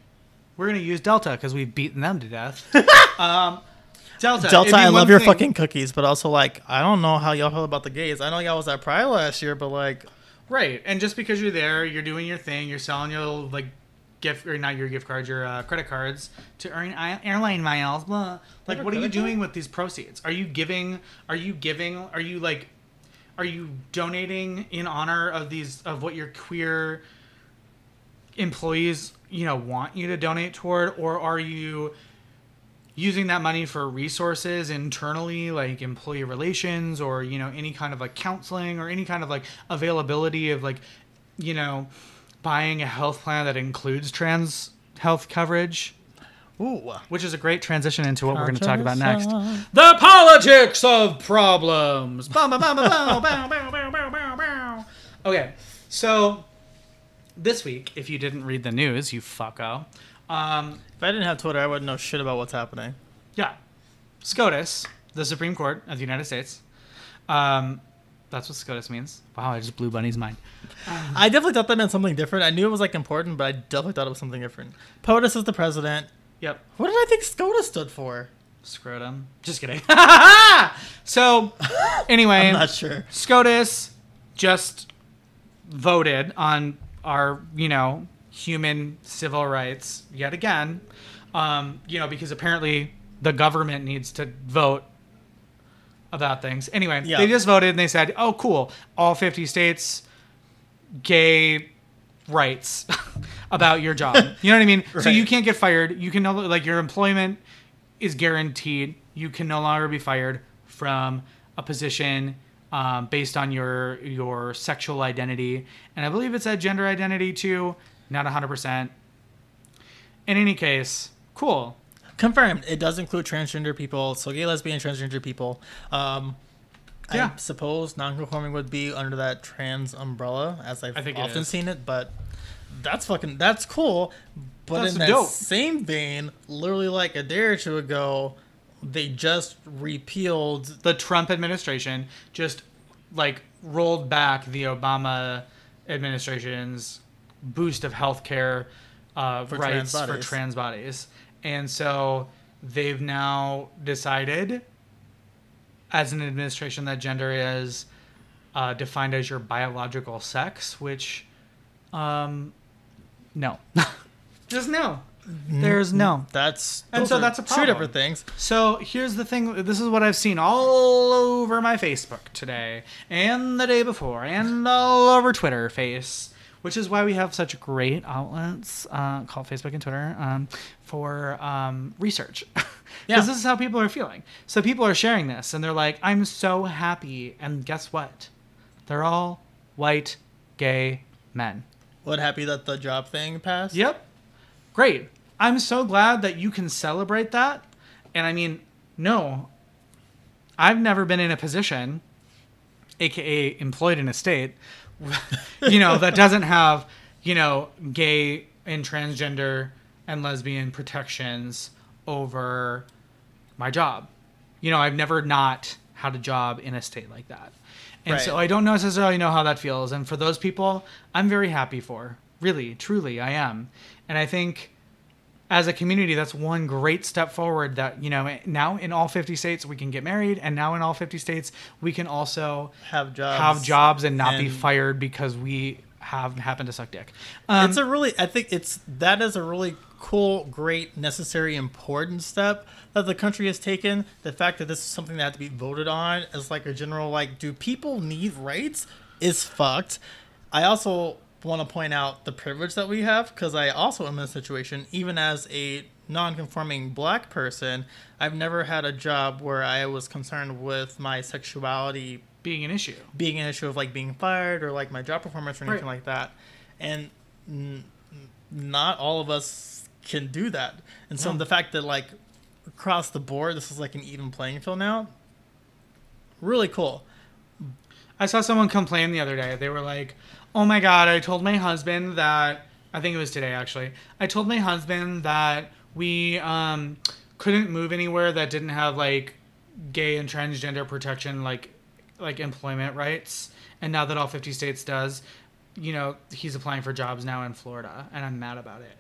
we're gonna use Delta because we've beaten them to death. um, Delta, Delta, I love your thing- fucking cookies, but also like I don't know how y'all feel about the gays. I know y'all was at Pride last year, but like right. And just because you're there, you're doing your thing, you're selling your little like gift or not your gift cards, your uh, credit cards to earn airline miles. Blah. Like, what are you doing with these proceeds? Are you giving? Are you giving? Are you like? Are you donating in honor of these of what your queer employees you know want you to donate toward, or are you? using that money for resources internally like employee relations or you know any kind of like counseling or any kind of like availability of like you know buying a health plan that includes trans health coverage Ooh. Which is a great transition into what we're going to talk about next. The politics of problems. okay, so this week if you didn't read the news you fucko um, If I didn't have Twitter, I wouldn't know shit about what's happening. Yeah. SCOTUS, the Supreme Court of the United States. Um, that's what SCOTUS means. Wow, I just blew Bunny's mind. I definitely thought that meant something different. I knew it was like important, but I definitely thought it was something different. POTUS is the president. Yep. What did I think SCOTUS stood for? Scrotum. Just kidding. so, anyway, I'm not sure. SCOTUS just voted on our, you know, human civil rights yet again. Um, you know, because apparently the government needs to vote about things. Anyway, Yeah. they just voted and they said, "Oh, cool! All 50 states gay rights about your job." You know what I mean? So you can't get fired. You can no like your employment is guaranteed. You can no longer be fired from a position um, based on your your sexual identity, and I believe it said gender identity too. Not 100. percent In any case, cool. Confirmed. It does include transgender people, so gay, lesbian, transgender people. Um, Yeah. I suppose non-conforming would be under that trans umbrella, as I've it often is. seen it. But that's fucking that's cool. But That's in that dope. same vein, literally like a day or two ago, they just repealed. the Trump administration just like rolled back the Obama administration's boost of healthcare uh, For rights trans for trans bodies, and so they've now decided, as an administration, that gender is uh, defined as your biological sex, which, um, no, just no. There's no. That's And so that's a problem. two different things. So here's the thing. This is what I've seen all over my Facebook today, and the day before, and all over Twitter face, which is why we have such great outlets uh, called Facebook and Twitter um, for um, research. Because Yeah. this is how people are feeling. So people are sharing this, and they're like, "I'm so happy," and guess what? They're all white, gay men. What happy that the job thing passed? Yep. Great. I'm so glad that you can celebrate that. And I mean, no, I've never been in a position, aka employed in a state, you know, that doesn't have, you know, gay and transgender and lesbian protections over my job. You know, I've never not had a job in a state like that. And so I don't necessarily know how that feels. And for those people, I'm very happy for. Really, truly, I am. And I think as a community, that's one great step forward that, you know, now in all 50 states we can get married. And now in all 50 states we can also Have jobs. have jobs and not be fired because we have happened to suck dick. Um, it's a really i think it's that is a really cool great necessary important step that the country has taken the fact that this is something that had to be voted on as like a general like do people need rights is fucked i also want to point out the privilege that we have because i also am in a situation even as a non-conforming black person i've never had a job where i was concerned with my sexuality being an issue. being an issue of like being fired or like my job performance or anything Right. like that. And n- not all of us can do that. And so No. the fact that like across the board, this is like an even playing field now, really cool. I saw someone complain the other day. They were like, "Oh my god, I told my husband that I think it was today actually. I told my husband that we um couldn't move anywhere that didn't have like gay and transgender protection like like employment rights. And now that all 50 states does, you know, he's applying for jobs now in Florida and I'm mad about it."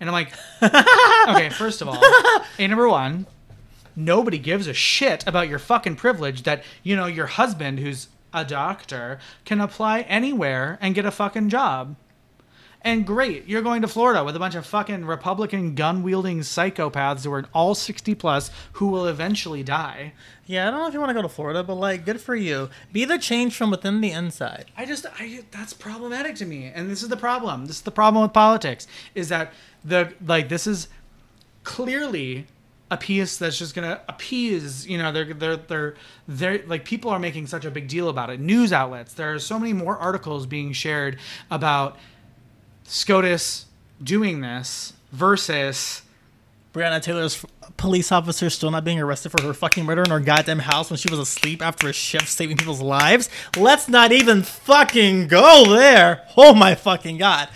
And I'm like, "Okay, first of all, a number 1, nobody gives a shit about your fucking privilege that you know your husband who's a doctor can apply anywhere and get a fucking job And great, you're going to Florida with a bunch of fucking Republican gun wielding psychopaths who are all 60 plus who will eventually die. Yeah, I don't know if you want to go to Florida, but like, good for you. Be the change from within the inside. I just I that's problematic to me. And this is the problem. This is the problem with politics is that the like this is clearly a piece that's just gonna appease you know they're they're they're they're like people are making such a big deal about it news outlets there are so many more articles being shared about scotus doing this versus Breonna Taylor's police officer still not being arrested for her fucking murder in her goddamn house when she was asleep after a shift saving people's lives. Let's not even fucking go there. Oh my fucking god.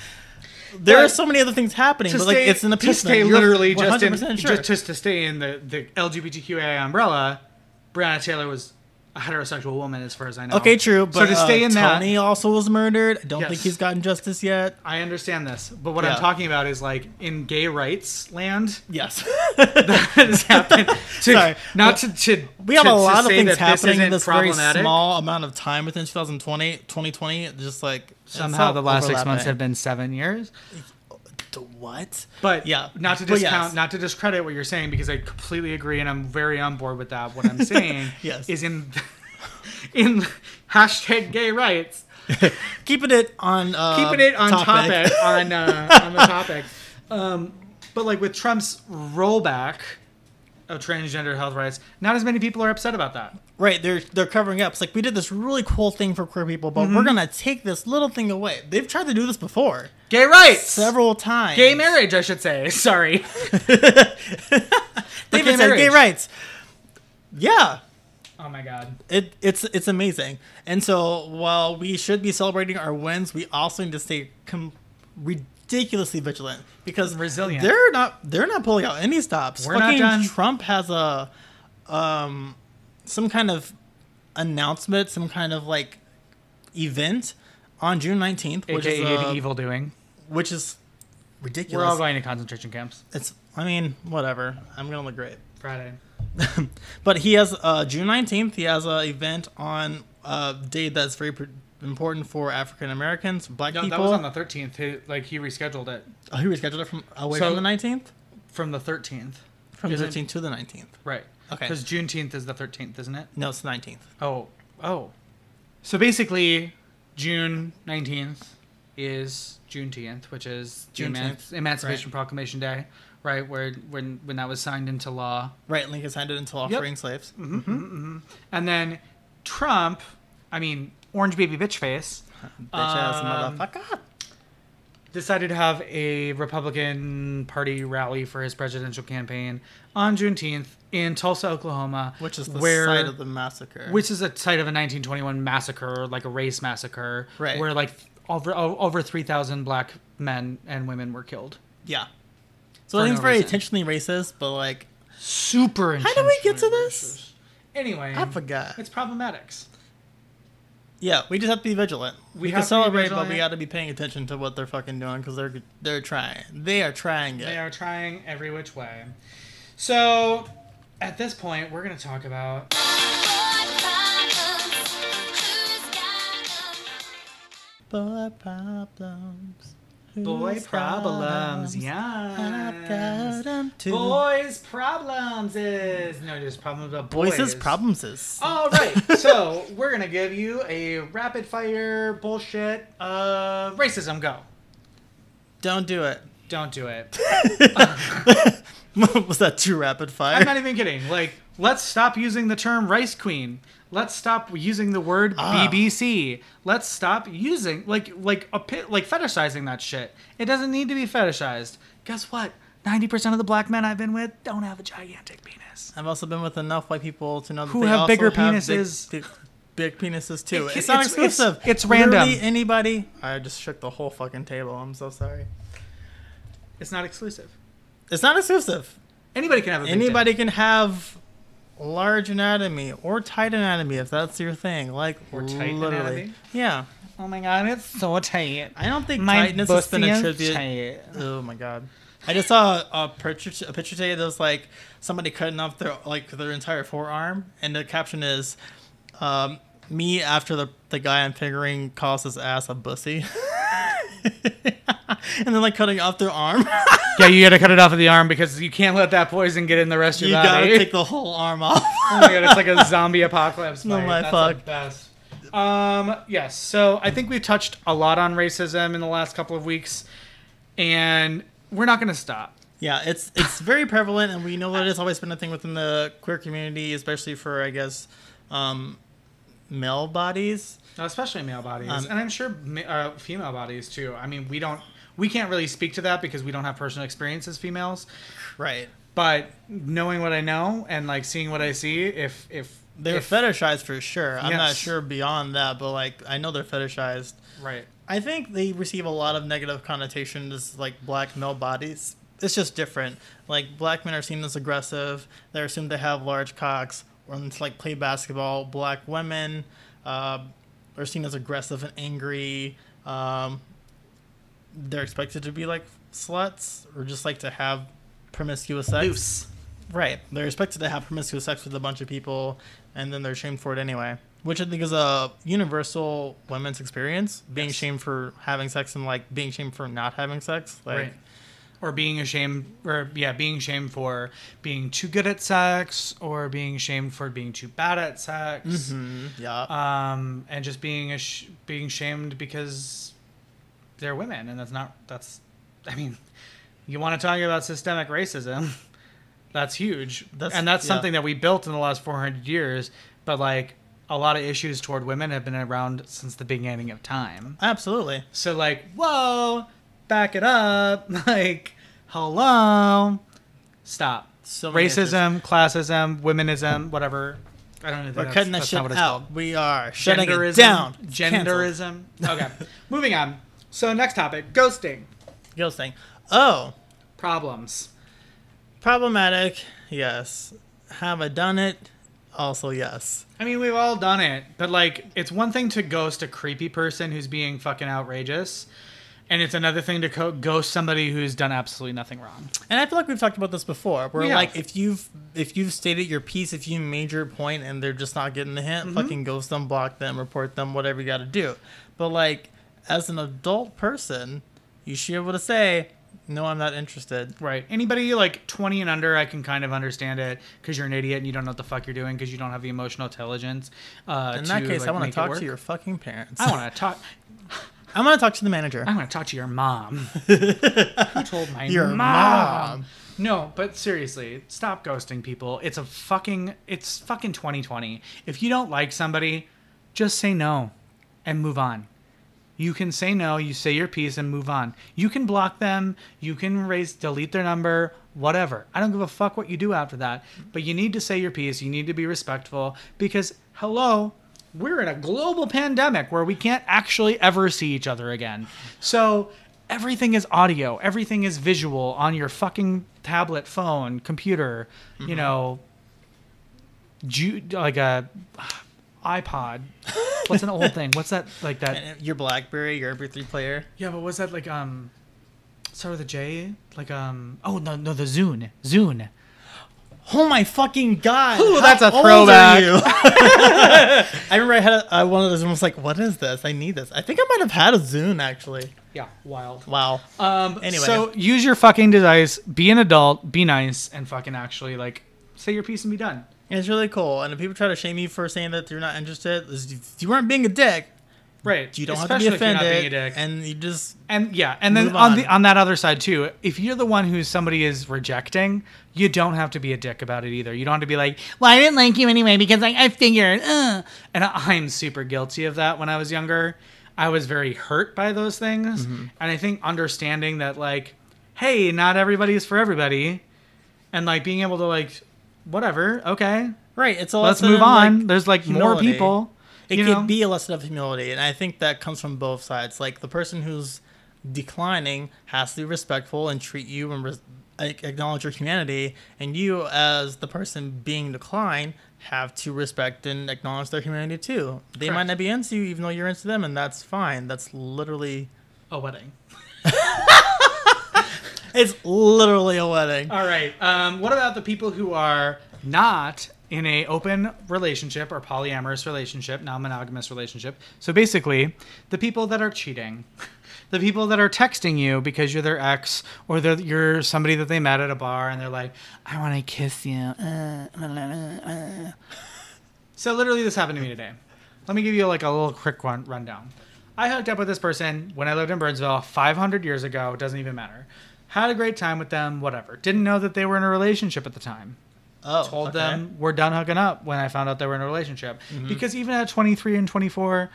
There But are so many other things happening, but like stay, it's an to appeasement. stay literally just in sure. just, just to stay in the the LGBTQIA umbrella. Breonna Taylor was a heterosexual woman, as far as I know. okay, true, but so to stay uh, in Tony that, also was murdered. I don't think he's gotten justice yet. I understand this, but what Yeah. I'm talking about is like in gay rights land. Yes. that has happened. To, Sorry. not to, to we have to- a lot of things happening in this very small amount of time within 2020, 2020. Just like Somehow the last six months have been seven years. The what? But Yeah, not to discount, yes. not to discredit what you're saying because I completely agree and I'm very on board with that. What I'm saying Yes. is in in hashtag gay rights, keeping it on uh, keeping it on topic, on uh, on the topic. Um, but like with Trump's rollback of transgender health rights, not as many people are upset about that. Right, they're they're covering up. It's like we did this really cool thing for queer people, Mm-hmm. but we're gonna take this little thing away. They've tried to do this before Gay rights, several times. gay marriage, I should say. Sorry. David gay said gay rights. Yeah, Oh my god. it it's it's amazing. And so while we should be celebrating our wins, we also need to stay com- ridiculously vigilant because Resilient. They're not they're not pulling out any stops. We're not done. Trump has a um some kind of announcement, some kind of like event on June nineteenth, which AKA is uh, evil doing. which is ridiculous. We're all going to concentration camps It's I mean whatever. I'm gonna look great. Friday. But he has uh, June nineteenth. He has an event on a day that's very pr- important for African Americans, Black No, people. that was on the 13th. He, like he rescheduled it oh, he rescheduled it from away So- from the nineteenth, from the 13th. from the thirteenth to the nineteenth. Right. Okay. Because Juneteenth is the 13th, isn't it? No, it's the nineteenth. Oh. Oh. So basically, June 19th is Juneteenth, which is the Eman- Juneteenth, Emancipation right. Proclamation Day, right? Where when when that was signed into law. Right, and Lincoln signed it into law Yep. freeing slaves. Mm-hmm, mm-hmm, mm-hmm. And then Trump, I mean, orange baby bitch face, Bitch ass Um, motherfucker. decided to have a Republican Party rally for his presidential campaign on Juneteenth in Tulsa, Oklahoma, Which is the where site of the massacre. which is a site of a 1921 massacre, like a race massacre, Right. where like over over 3,000 black men and women were killed. yeah. So I think no it's very reason. intentionally racist, but like, Super. how do we get to this? racist. Anyway, I forgot. It's problematics. Yeah, we just have to be vigilant. We We, have can to celebrate, but we got to be paying attention to what they're fucking doing because they're they're trying. They are trying it. They are trying every which way. So, at this point, we're going to talk about Boy problems. boy problems. Yeah. Boys problems is no, just problems about boys. Voices problems is. All right, so we're gonna give you a rapid fire bullshit uh, racism. Go. Don't do it. Don't do it. Was that too rapid fire? I'm not even kidding. Like, let's stop using the term rice queen. Let's stop using the word Ah. BBC. Let's stop using like like a pit like fetishizing that shit. It doesn't need to be fetishized. Guess what? Ninety percent of the black men I've been with don't have a gigantic penis. I've also been with enough white people to know that Who they have also bigger have big- penises. Big, big penises too. It- it's not it's- it's- exclusive. it's Literally random. Anybody? I just shook the whole fucking table. I'm so sorry. It's not exclusive. It's not exclusive. Anybody can have a big Anybody can have large anatomy or tight anatomy if that's your thing. Like Or tight literally. anatomy? Yeah. Oh my god, it's so tight. I don't think My tightness has been attributed. tight. Oh my god. I just saw a, a picture a picture today that was like somebody cutting off their like their entire forearm and the caption is um, me after the the guy I'm fingering calls his ass a bussy. and then like cutting off their arm. yeah, you got to cut it off of the arm because you can't let that poison get in the rest of your body. you your gotta take the whole arm off. oh my god, it's like a zombie apocalypse. Oh my That's fuck. the best. Um, yes. So I think we've touched a lot on racism in the last couple of weeks, and we're not going to stop. Yeah, it's it's very prevalent, and we know that it's always been a thing within the queer community, especially for I guess um, male bodies. Especially male bodies, Um, and I'm sure uh, female bodies too. I mean, we don't, we can't really speak to that because we don't have personal experience as females. Right. But knowing what I know and like seeing what I see, if if They're if, fetishized for sure. I'm not sure beyond that, but like I know they're fetishized. right, I think they receive a lot of negative connotations like black male bodies. It's just different. Like black men are seen as aggressive. They're assumed to have large cocks or to like play basketball. Black women uh, are seen as aggressive and angry. Um, they're expected to be like sluts or just like to have promiscuous sex. loose. Right. They're expected to have promiscuous sex with a bunch of people, and then they're shamed for it anyway. Which I think is a universal women's experience: being Yes. shamed for having sex and like being shamed for not having sex. Like, right. Or being ashamed, or yeah, being shamed for being too good at sex, or being shamed for being too bad at sex, mm, yeah, um, and just being ash- being shamed because they're women, and that's not that's. I mean, you want to talk about systemic racism? That's huge, That's- and that's yeah. something that we built in the last 400 years. But like a lot of issues toward women have been around since the beginning of time. absolutely. So like, whoa, back it up. Like, hello, stop. So many Racism, classism, womenism, whatever. I don't know. We're that's- cutting that that's shit not what it's out. called. We are shutting Genderism, it down. Genderism. Okay, moving on. So next topic: ghosting Ghosting. Oh, problems. problematic. Yes. Have I done it? Also, yes. I mean, we've all done it, but like, it's one thing to ghost a creepy person who's being fucking outrageous, and it's another thing to co- ghost somebody who's done absolutely nothing wrong. And I feel like we've talked about this before. Where We like have. if you've if you've stated your piece, if you made your point and they're just not getting the hint, Mm-hmm. fucking ghost them, block them, report them, whatever you got to do. But like as an adult person, you should be able to say, "No, I'm not interested." Right. Anybody like 20 and under, I can kind of understand it because you're an idiot and you don't know what the fuck you're doing because you don't have the emotional intelligence. Uh, In that case, I want to talk to your fucking parents. I want to talk. I want to talk to the manager. I want to talk to your mom. Who told my Your mom? mom. No, but seriously, stop ghosting people. It's a fucking. It's fucking 2020. If you don't like somebody, just say no, and move on. You can say no, you say your piece and move on. You can block them, you can raise delete their number, whatever. I don't give a fuck what you do after that. But you need to say your piece, you need to be respectful because hello, we're in a global pandemic where we can't actually ever see each other again. So everything is audio, everything is visual on your fucking tablet, phone, computer, you know, ju- like a iPod. What's an old thing? What's that like that? Your BlackBerry, your MP3 player. Yeah, but was that like um start with a J? Like um oh no no the Zune. Zune. Oh my fucking god! Ooh, that's a throwback. I remember I had a, uh, one of those and was like, "What is this? I need this." I think I might have had a Zune actually. Yeah, wild. Wow. Um Anyway. so use your fucking device, be an adult, be nice, and fucking actually like say your piece and be done. It's really cool. And if people try to shame you for saying that you're not interested, you weren't being a dick. Right. You don't Especially have to be you're not being offended, a dick. and you just And yeah, and then on. on. the on that other side too, if you're the one who somebody is rejecting, you don't have to be a dick about it either. You don't have to be like, "Well, I didn't like you anyway because I, I figured." Uh. And I'm super guilty of that. When I was younger, I was very hurt by those things, Mm-hmm. and I think understanding that like, hey, not everybody is for everybody, and like being able to like, whatever, okay, right. It's a let's move on. like, There's like more people. It you could know? be a lesson of humility, and I think that comes from both sides. Like the person who's declining has to be respectful and treat you and like, acknowledge your humanity, and you, as the person being declined, have to respect and acknowledge their humanity too. They might not be into you, even though you're into them, and that's fine. That's literally a wedding. it's literally a wedding. All right. Um, what about the people who are not in a open relationship or polyamorous relationship, non-monogamous relationship? So basically, the people that are cheating. The people that are texting you because you're their ex or you're somebody that they met at a bar and they're like, I want to kiss you. So literally, this happened to me today. Let me give you like a little quick run rundown. I hooked up with this person when I lived in Burnsville 500 years ago. It doesn't even matter. Had a great time with them. Whatever. Didn't know that they were in a relationship at the time Oh, told okay. them we're done hooking up when I found out they were in a relationship. Mm-hmm. Because even at 23 and 24,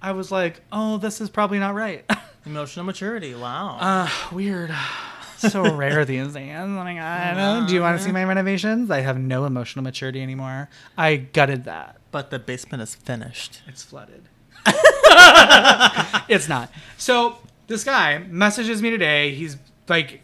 I was like, oh, this is probably not right. emotional maturity. Wow. uh, weird. So rare these days. Oh my god. Do you want to see my renovations? I have no emotional maturity anymore. I gutted that. but the basement is finished. It's flooded. it's not. So this guy messages me today. He's like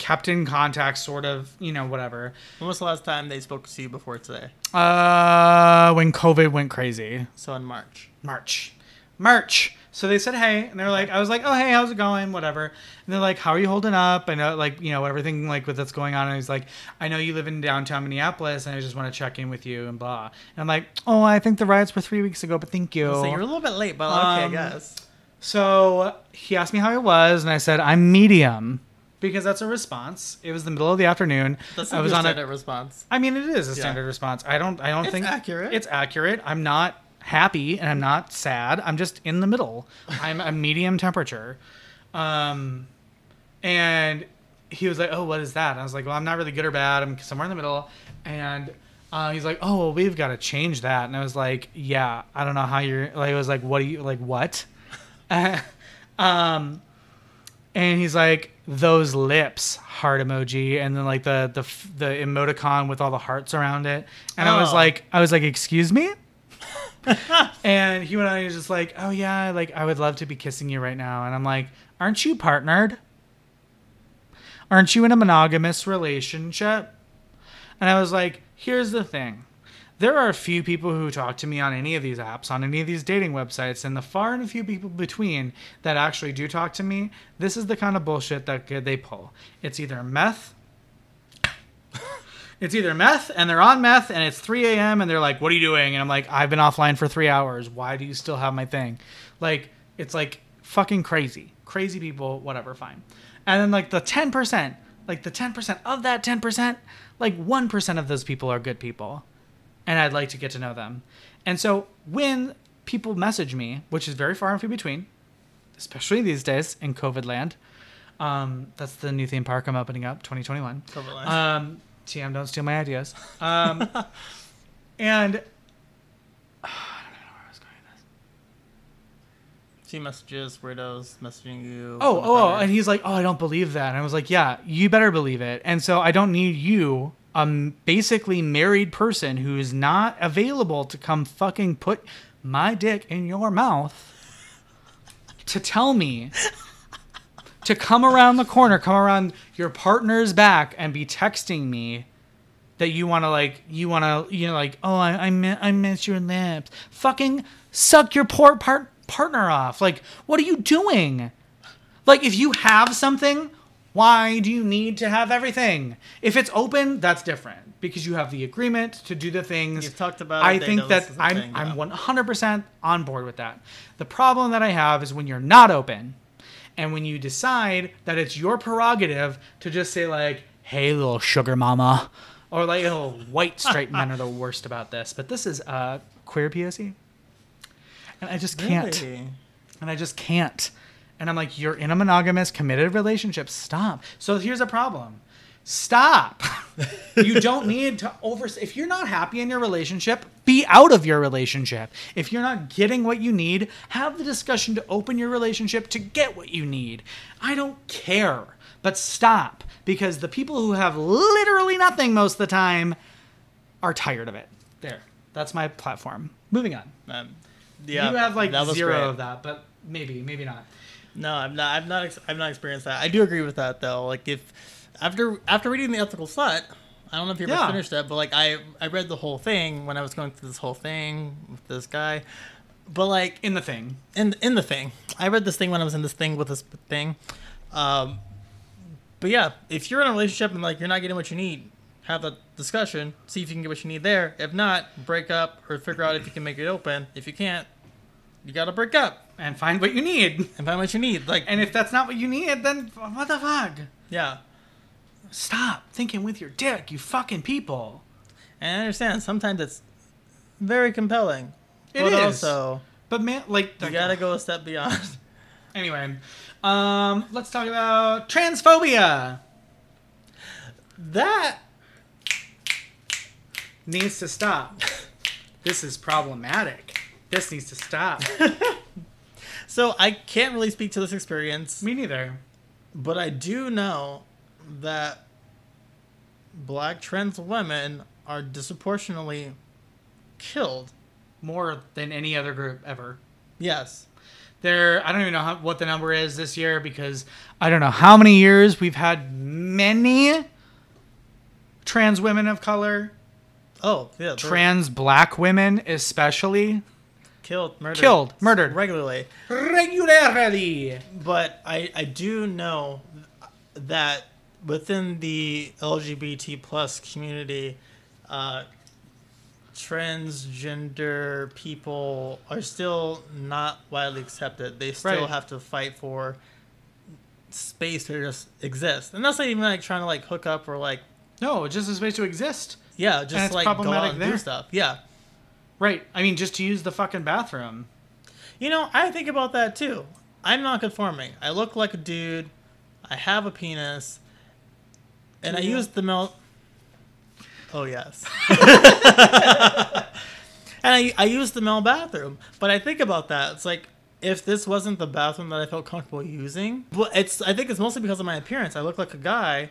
kept in contact, sort of, you know, whatever. When was the last time they spoke to you before today? Uh, when COVID went crazy. So in March. March. March. So they said hey, and they're like, I was like, oh hey, how's it going? Whatever. And they're like, how are you holding up? I know, like, you know, everything like with that's going on. And he's like, I know you live in downtown Minneapolis, and I just want to check in with you and blah. And I'm like, oh, I think the riots were three weeks ago, but thank you. So you're a little bit late, but okay, Um, I guess. So he asked me how I was, and I said I'm medium because that's a response. It was the middle of the afternoon. That's I a was good on standard a. response. I mean, it is a Yeah. standard response. I don't. I don't It's think accurate. It's accurate. I'm not happy and I'm not sad. I'm just in the middle. I'm a medium temperature. Um, and he was like, "Oh, what is that?" And I was like, "Well, I'm not really good or bad. I'm somewhere in the middle." And uh, he's like, "Oh, well, we've got to change that." And I was like, "Yeah, I don't know how you're." Like, I was like, "What do you like? What?" um, and he's like, "Those lips, heart emoji," and then like the the the emoticon with all the hearts around it. And I was Oh. like, I was like, "Excuse me." and he went on and he was just like, "Oh yeah, like I would love to be kissing you right now." And I'm like, "Aren't you partnered? Aren't you in a monogamous relationship?" And I was like, "Here's the thing. There are a few people who talk to me on any of these apps, on any of these dating websites, and the far and few people between that actually do talk to me. This is the kind of bullshit that they pull. It's either meth it's either meth and they're on meth and it's 3 a.m. and they're like, What are you doing? And I'm like, I've been offline for three hours. Why do you still have my thing? Like, it's like fucking crazy. Crazy people, whatever, fine. And then like the 10%, like the 10% of that 10%, like 1% of those people are good people. And I'd like to get to know them. And so when people message me, which is very far and few between, especially these days in COVID land, um, that's the new theme park I'm opening up, 2021. COVID. Um, TM, don't steal my ideas. Um, and Few messages, weirdos messaging you. oh, oh, oh, and he's like, oh, I don't believe that. And I was like, yeah, you better believe it. And so I don't need you, a basically married person who is not available to come fucking put my dick in your mouth to tell me to come around the corner, come around your partner's back and be texting me that you want to like you want to you know like oh I I, mi- I miss your lips. Fucking suck your poor part partner off. Like what are you doing? Like if you have something, why do you need to have everything? If it's open, that's different because you have the agreement to do the things. You've talked about I think that this is a I'm thing, I'm 100% on board with that. The problem that I have is when you're not open and when you decide that it's your prerogative to just say like, "Hey, little sugar mama," or like, "Oh, white straight men are the worst about this," but this is uh, queer POC, and I just can't, Really? and I just can't, and I'm like, "You're in a monogamous, committed relationship. Stop." So here's a problem. Stop. you don't need to over. If you're not happy in your relationship, be out of your relationship. If you're not getting what you need, have the discussion to open your relationship to get what you need. I don't care, but stop because the people who have literally nothing most of the time are tired of it. There. That's my platform. Moving on. Um, yeah, you have like zero great. of that, but maybe, maybe not. No, I'm not. I've not. Ex- I've not experienced that. I do agree with that though. Like if after after reading the ethical slut, I don't know if you ever Yeah. finished that, but like I I read the whole thing when I was going through this whole thing with this guy. But like In the thing. in in the thing, I read this thing when I was in this thing with this thing. Um, but yeah, if you're in a relationship and like you're not getting what you need, have a discussion, see if you can get what you need there. If not, break up or figure out if you can make it open. If you can't, you gotta break up and find what you need. and find what you need. Like, And if that's not what you need, then what the fuck? yeah. Stop thinking with your dick, you fucking people. And I understand sometimes it's very compelling. It but is. also, But man, like, you gotta go a step beyond. Anyway, um, let's talk about transphobia. that Needs to stop. This is problematic. This needs to stop. so I can't really speak to this experience, Me neither. but I do know that black trans women are disproportionately killed. More than any other group ever. Yes. There, I don't even know how, what the number is this year because I don't know how many years we've had many trans women of color, Oh, yeah. trans black women especially, killed, murdered, Killed, murdered. regularly. regularly. But I, I do know that within the LGBT plus community, uh, transgender people are still not widely accepted. They still Right. have to fight for space to just exist, and that's not even like trying to like hook up or like No, just a space to exist. yeah, just like go out and there. do stuff. Yeah. Right. I mean, just to use the fucking bathroom. You know, I think about that too. I'm not conforming. I look like a dude. I have a penis, and I Yeah. use the male. Oh yes. and I I use the male bathroom, but I think about that. It's like if this wasn't the bathroom that I felt comfortable using, well, it's I think it's mostly because of my appearance. I look like a guy,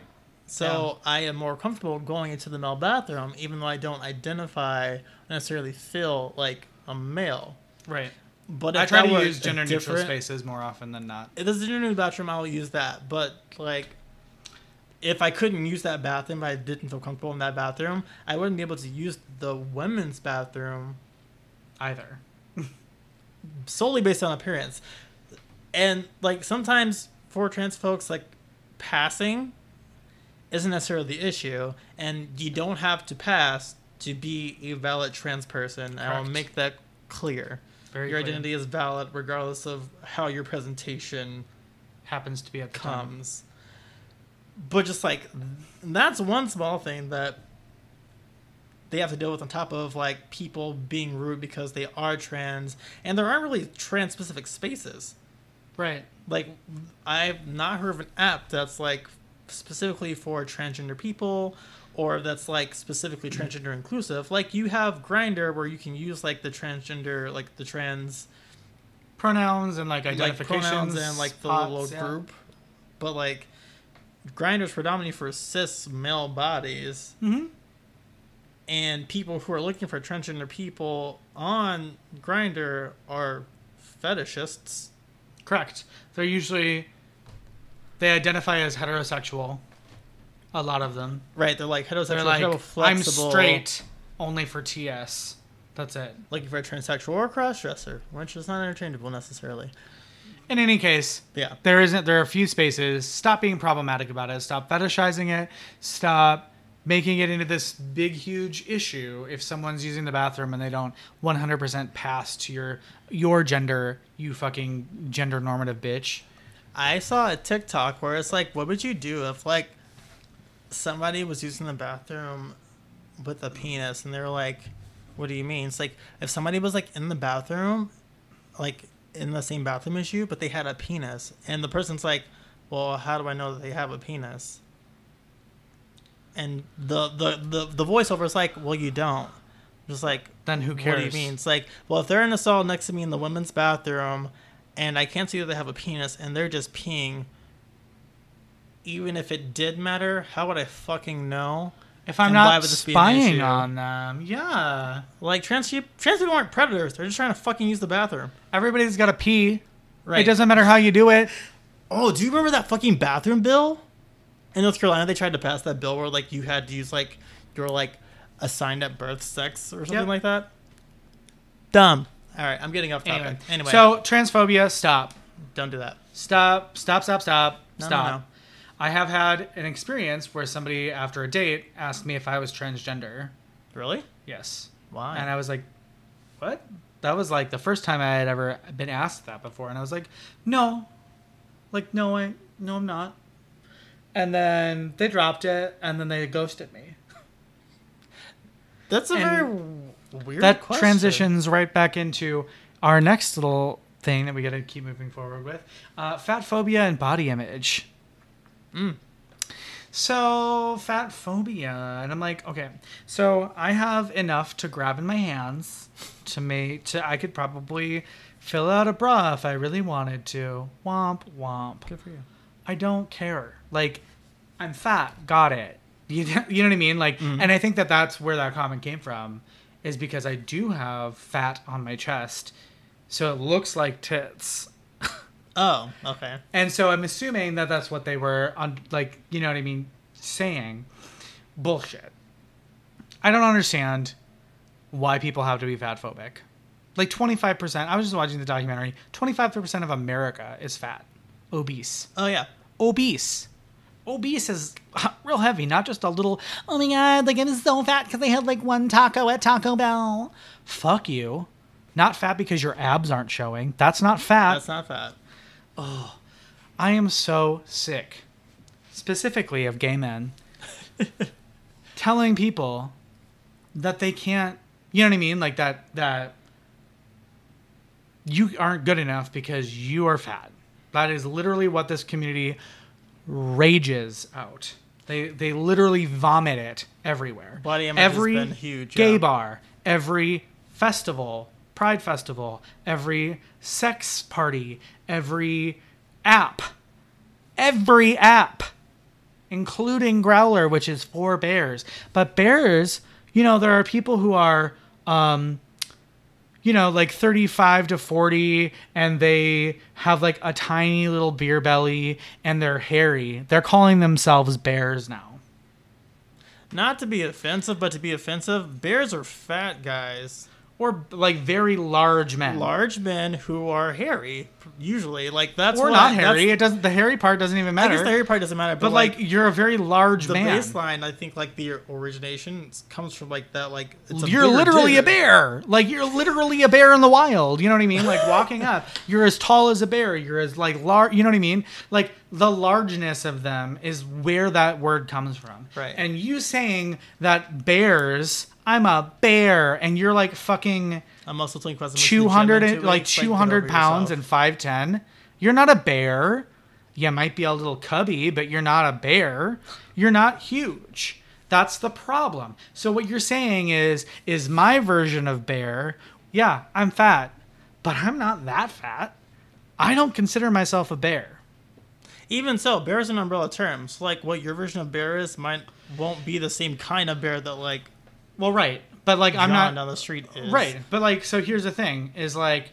so I am more comfortable going into the male bathroom, even though I don't identify necessarily feel like a male. Right. But I try to use gender neutral spaces more often than not. If there's a gender neutral bathroom, I'll use that. But like, if I couldn't use that bathroom, I didn't feel comfortable in that bathroom. I wouldn't be able to use the women's bathroom Either. solely based on appearance. And like sometimes for trans folks, like passing isn't necessarily the issue, and you don't have to pass to be a valid trans person. I will make that clear. Very your clear. identity is valid regardless of how your presentation happens to be at the time. comes. But just like that's one small thing that they have to deal with on top of like people being rude because they are trans and there aren't really trans specific spaces. Right. Like I've not heard of an app that's like specifically for transgender people or that's like specifically transgender inclusive. Like you have Grindr where you can use like the transgender like the trans Pronouns and like like identifications pronouns and like the spots, little yeah. group. But like Grindr's predominantly for cis male bodies. Mhm. And people who are looking for transgender people on Grindr are fetishists. Correct. They're usually they identify as heterosexual. A lot of them. Right, they're like heterosexual, They're like, I'm straight, only for TS. That's it. looking for a transsexual or a crossdresser, which is not interchangeable necessarily. In any case, Yeah. there isn't. There are a few spaces. Stop being problematic about it. Stop fetishizing it. Stop making it into this big, huge issue. If someone's using the bathroom and they don't 100% pass to your your gender, you fucking gender normative bitch. I saw a TikTok where it's like, what would you do if like somebody was using the bathroom with a penis and they were like, what do you mean? It's like if somebody was like in the bathroom, like in the same bathroom as you, but they had a penis, and the person's like, well, how do I know that they have a penis? And the the the, the voiceover is like, well, you don't. Just like Then who cares? what do you mean? It's like, well, if they're in a stall next to me in the women's bathroom, and I can't see that they have a penis, and they're just peeing. Even if it did matter, how would I fucking know? If I'm And not would this be an spying on them, yeah. Like trans trans people aren't predators; they're just trying to fucking use the bathroom. Everybody's got to pee. Right? It doesn't matter how you do it. Oh, do you remember that fucking bathroom bill? In North Carolina, they tried to pass that bill where like you had to use like your like assigned at birth sex or something Yep. like that. Dumb. All right, I'm getting off topic. Anyway, Anyway, so transphobia, stop. don't do that. Stop, stop, stop, stop, No, no, stop. no. I have had an experience where somebody after a date asked me if I was transgender. Really? Yes. Why? And I was like, what? That was like the first time I had ever been asked that before, and I was like, no, like no, I no, I'm not. And then they dropped it, and then they ghosted me. That's a And very weird. that question. transitions right back into our next little thing that we got to keep moving forward with uh, fat phobia and body image so fat phobia and i'm like okay so i have enough to grab in my hands to make to i could probably fill out a bra if i really wanted to womp womp Good for you. I don't care. Like, I'm fat. Got it. You, you know what I mean? Like, and I think that that's where that comment came from, is because I do have fat on my chest, so it looks like tits. Oh, okay. And so I'm assuming that that's what they were on, like, you know what I mean, saying. Bullshit. I don't understand why people have to be fat phobic. Like 25%, I was just watching the documentary, 25% of America is fat, obese Oh yeah. obese. Obese is real heavy, not just a little, oh my god, like I'm so fat because I had like one taco at Taco Bell. Fuck you. Not fat because your abs aren't showing. That's not fat. That's not fat. Oh, I am so sick, specifically of gay men, telling people that they can't, you know what I mean? Like that, that you aren't good enough because you are fat. That is literally what this community rages out. They, they literally vomit it everywhere. Body image has every been huge, Gay yeah. bar, every festival, pride festival, every sex party, every app, every app, including Growlr, which is for bears. But bears, you know, there are people who are, um, you know, like 35 to 40, and they have like a tiny little beer belly and they're hairy. They're calling themselves bears now. Not to be offensive, but to be offensive, bears are fat guys. Or like very large men. Large men who are hairy, usually. Like that's or not hairy. It doesn't. The hairy part doesn't even matter. I guess the hairy part doesn't matter, but, but like, you're a very large the man. baseline, I think like the origination comes from like that. Like it's you're literally a bear. Like you're literally a bear in the wild. You know what I mean? Like walking up, you're as tall as a bear. You're as like large. You know what I mean? Like the largeness of them is where that word comes from. Right. And you saying that bears, I'm a bear, and you're like fucking A muscle twink was two hundred, like two hundred pounds and five ten. You're not a bear. You might be a little cubby, but you're not a bear. You're not huge. That's the problem. So what you're saying is, is my version of bear. Yeah, I'm fat, but I'm not that fat. I don't consider myself a bear. Even so, bear is an umbrella term. So like what your version of bear is might won't be the same kind of bear that like Well, right, but like I'm not down the street is. Right. But like so here's the thing is like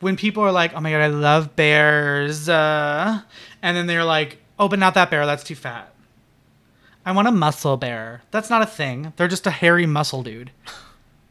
when people are like, "Oh my god, I love bears." Uh, and then they're like, "Oh, but not that bear. That's too fat." I want a muscle bear. That's not a thing. They're just a hairy muscle dude.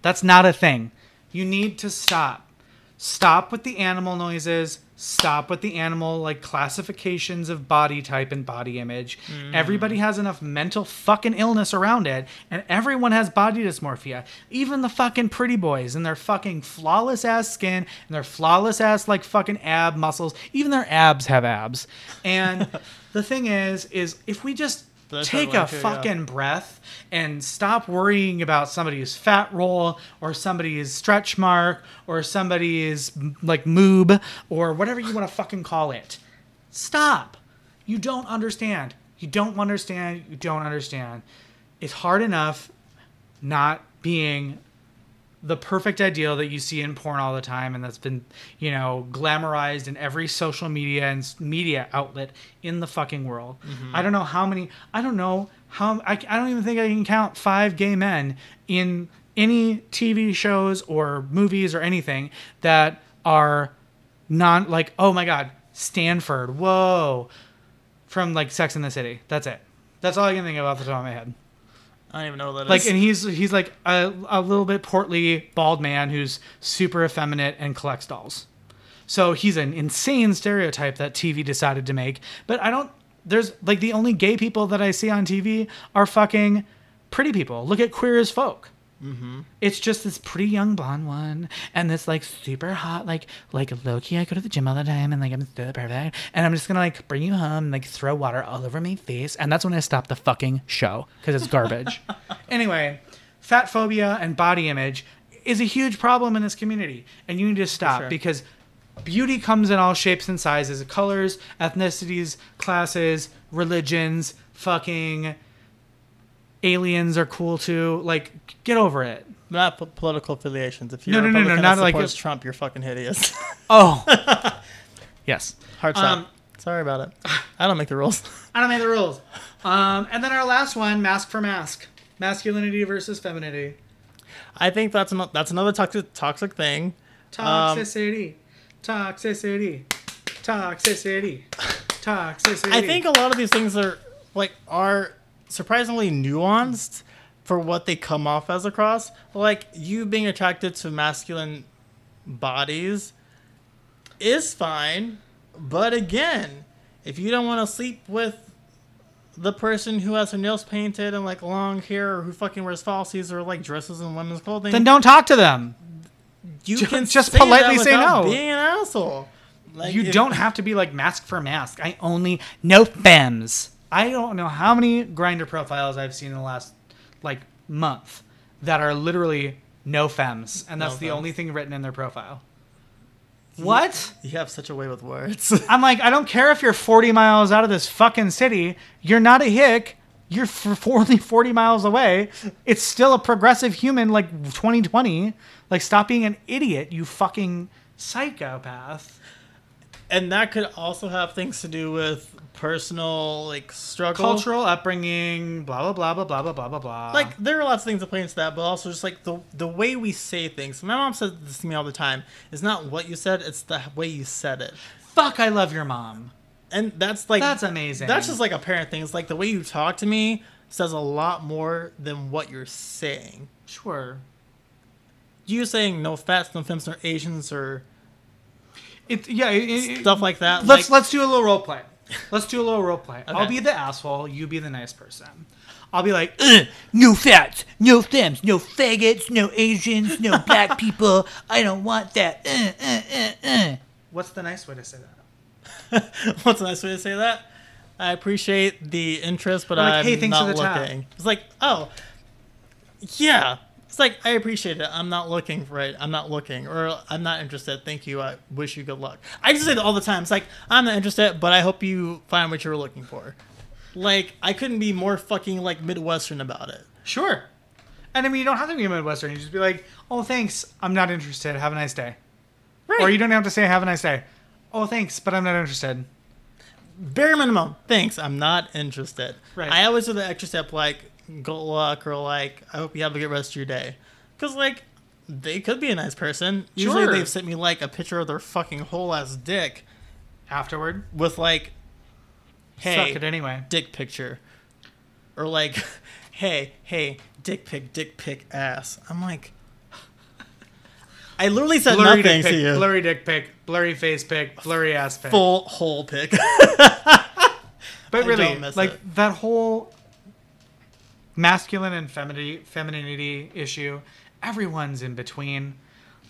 That's not a thing. You need to stop. Stop with the animal noises. Stop with the animal like classifications of body type and body image. Hmm. Everybody has enough mental fucking illness around it, and everyone has body dysmorphia. Even the fucking pretty boys and their fucking flawless ass skin and their flawless ass like fucking ab muscles. Even their abs have abs. And the thing is, is if we just take a I a want to, yeah. fucking breath and stop worrying about somebody's fat roll or somebody's stretch mark or somebody's like moob or whatever you want to fucking call it. Stop. You don't understand. You don't understand. You don't understand. It's hard enough not being the perfect ideal that you see in porn all the time and that's been you know glamorized in every social media and media outlet in the fucking world. Mm-hmm. I don't know how many i don't know how I, I don't even think i can count five gay men in any tv shows or movies or anything that are non like oh my god stanford whoa from like sex in the city. That's it. That's all i can think of off the top of my head I don't even know what that is. like and he's he's like a, a little bit portly bald man who's super effeminate and collects dolls. So he's an insane stereotype that tv decided to make but i don't there's like the only gay people that i see on tv are fucking pretty people. Look at queer as folk Mm-hmm. It's just this pretty young blonde one and this like super hot like like Loki. I go to the gym all the time and like I'm so perfect and I'm just gonna like bring you home and like throw water all over my face and that's when I stop the fucking show because it's garbage. anyway, fat phobia and body image is a huge problem in this community and you need to stop sure. because beauty comes in all shapes and sizes, colors, ethnicities, classes, religions, fucking aliens are cool too. Like, get over it. Not political affiliations. If you're No, a no, no, no, not that like supports a- Trump, you're fucking hideous. Oh, yes. Hard stop. Um, Sorry about it. I don't make the rules. I don't make the rules. Um, and then our last one, mask for mask, masculinity versus femininity, I think that's an, that's another toxic toxic thing. Um, toxicity, toxicity, toxicity, toxicity. I think a lot of these things are like are surprisingly nuanced for what they come off as across. Like you being attracted to masculine bodies is fine, but again, if you don't want to sleep with the person who has her nails painted and like long hair or who fucking wears falsies or like dresses in women's clothing, then don't talk to them. you ju- can just say politely say no. Being an asshole. Like, You if- don't have to be like mask for mask. I only no femmes. I don't know how many Grindr profiles I've seen in the last like month that are literally no femmes, and that's No the femmes. only thing written in their profile. What? You have such a way with words. I'm like, I don't care if you're 40 miles out of this fucking city. You're not a hick. You're only 40 miles away. It's still a progressive human like 2020. Like, stop being an idiot, you fucking psychopath. and that could also have things to do with personal like struggle Cultural upbringing, blah, blah, blah, blah, blah, blah, blah, blah, blah. like there are lots of things that play into that but also just like the the way we say things my mom says this to me all the time is not what you said it's the way you said it fuck, I love your mom. and that's like That's amazing. that's just like a parent thing it's like the way you talk to me says a lot more than what you're saying Sure. you saying no fats no femmes no asians or It, yeah, it, it- stuff like that let's like, let's do a little role play. Let's do a little role play. I'll be the asshole. You be the nice person. I'll be like, "Ugh, no fats, no femmes, no faggots, no Asians, no black people. I don't want that. Uh, uh, uh, uh." What's the nice way to say that? What's the nice way to say that? I appreciate the interest, but Or like, I'm "Hey, thanks for not the tab." looking. It's like, oh, yeah. It's like I appreciate it. I'm not looking for it. I'm not looking, or I'm not interested. Thank you. I wish you good luck. I just say that all the time. It's like I'm not interested, but I hope you find what you're looking for. Like I couldn't be more fucking like Midwestern about it. Sure. And I mean, you don't have to be a Midwestern. You just be like, "Oh, thanks. I'm not interested. Have a nice day." Right. Or you don't have to say "Have a nice day." Oh, thanks, but I'm not interested. bare minimum. Thanks. I'm not interested. Right. I always do the extra step like good luck or like I hope you have a good rest of your day. Cause like they could be a nice person. Usually Sure. they've sent me like a picture of their fucking whole ass dick Afterward, with like, hey, suck it anyway. dick picture, or like, hey, hey, dick pic, dick pic, ass. I'm like, I literally said Blurry nothing dick to you. blurry dick pic, blurry face pic, blurry ass pic. Full whole pic. But really, like it. that whole masculine and femininity, femininity issue, everyone's in between.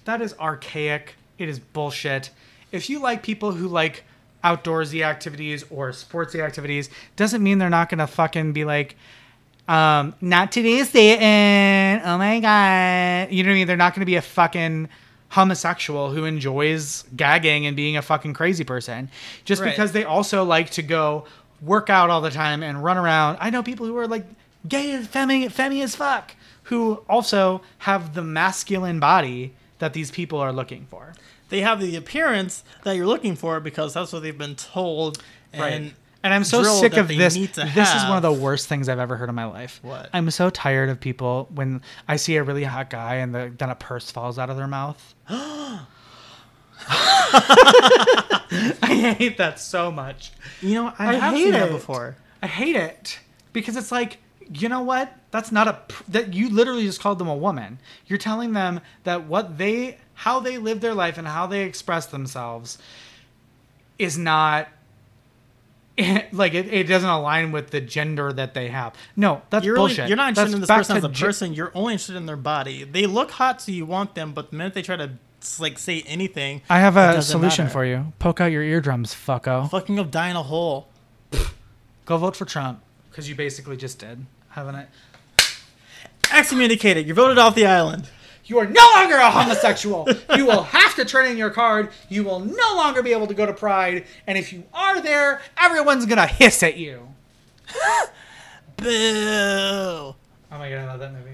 That is archaic. It is bullshit. If you like people who like outdoorsy activities or sportsy activities, doesn't mean they're not gonna fucking be like, um, not today, Satan. Oh my god. You know what I mean? They're not gonna be a fucking homosexual who enjoys gagging and being a fucking crazy person. Just Right. because they also like to go work out all the time and run around. I know people who are like gay as femi, femi as fuck who also have the masculine body that these people are looking for. they have the appearance that you're looking for because that's what they've been told. And And I'm so sick of this. This is one of the worst things I've ever heard in my life. What? I'm so tired of people when I see a really hot guy and the, then a purse falls out of their mouth. I hate that so much. You know, I, I have hate seen that it. before. I hate it because it's like, you know what? That's not a pr- that you literally just called them a woman. You're telling them that what they how they live their life and how they express themselves is not like it, it doesn't align with the gender that they have. No, that's You're, bullshit. you're not interested That's in this person as a person. You're only interested in their body. They look hot, so you want them. But the minute they try to like say anything, I have a solution matter. for you. Poke out your eardrums, fucko. Fucking up, die in a hole. Go vote for Trump because you basically just did, haven't it? Excommunicated. You're voted off the island. You are no longer a homosexual. you will have to turn in your card. You will no longer be able to go to Pride. And if you are there, everyone's gonna hiss at you. Boo. Oh my god, I love that movie.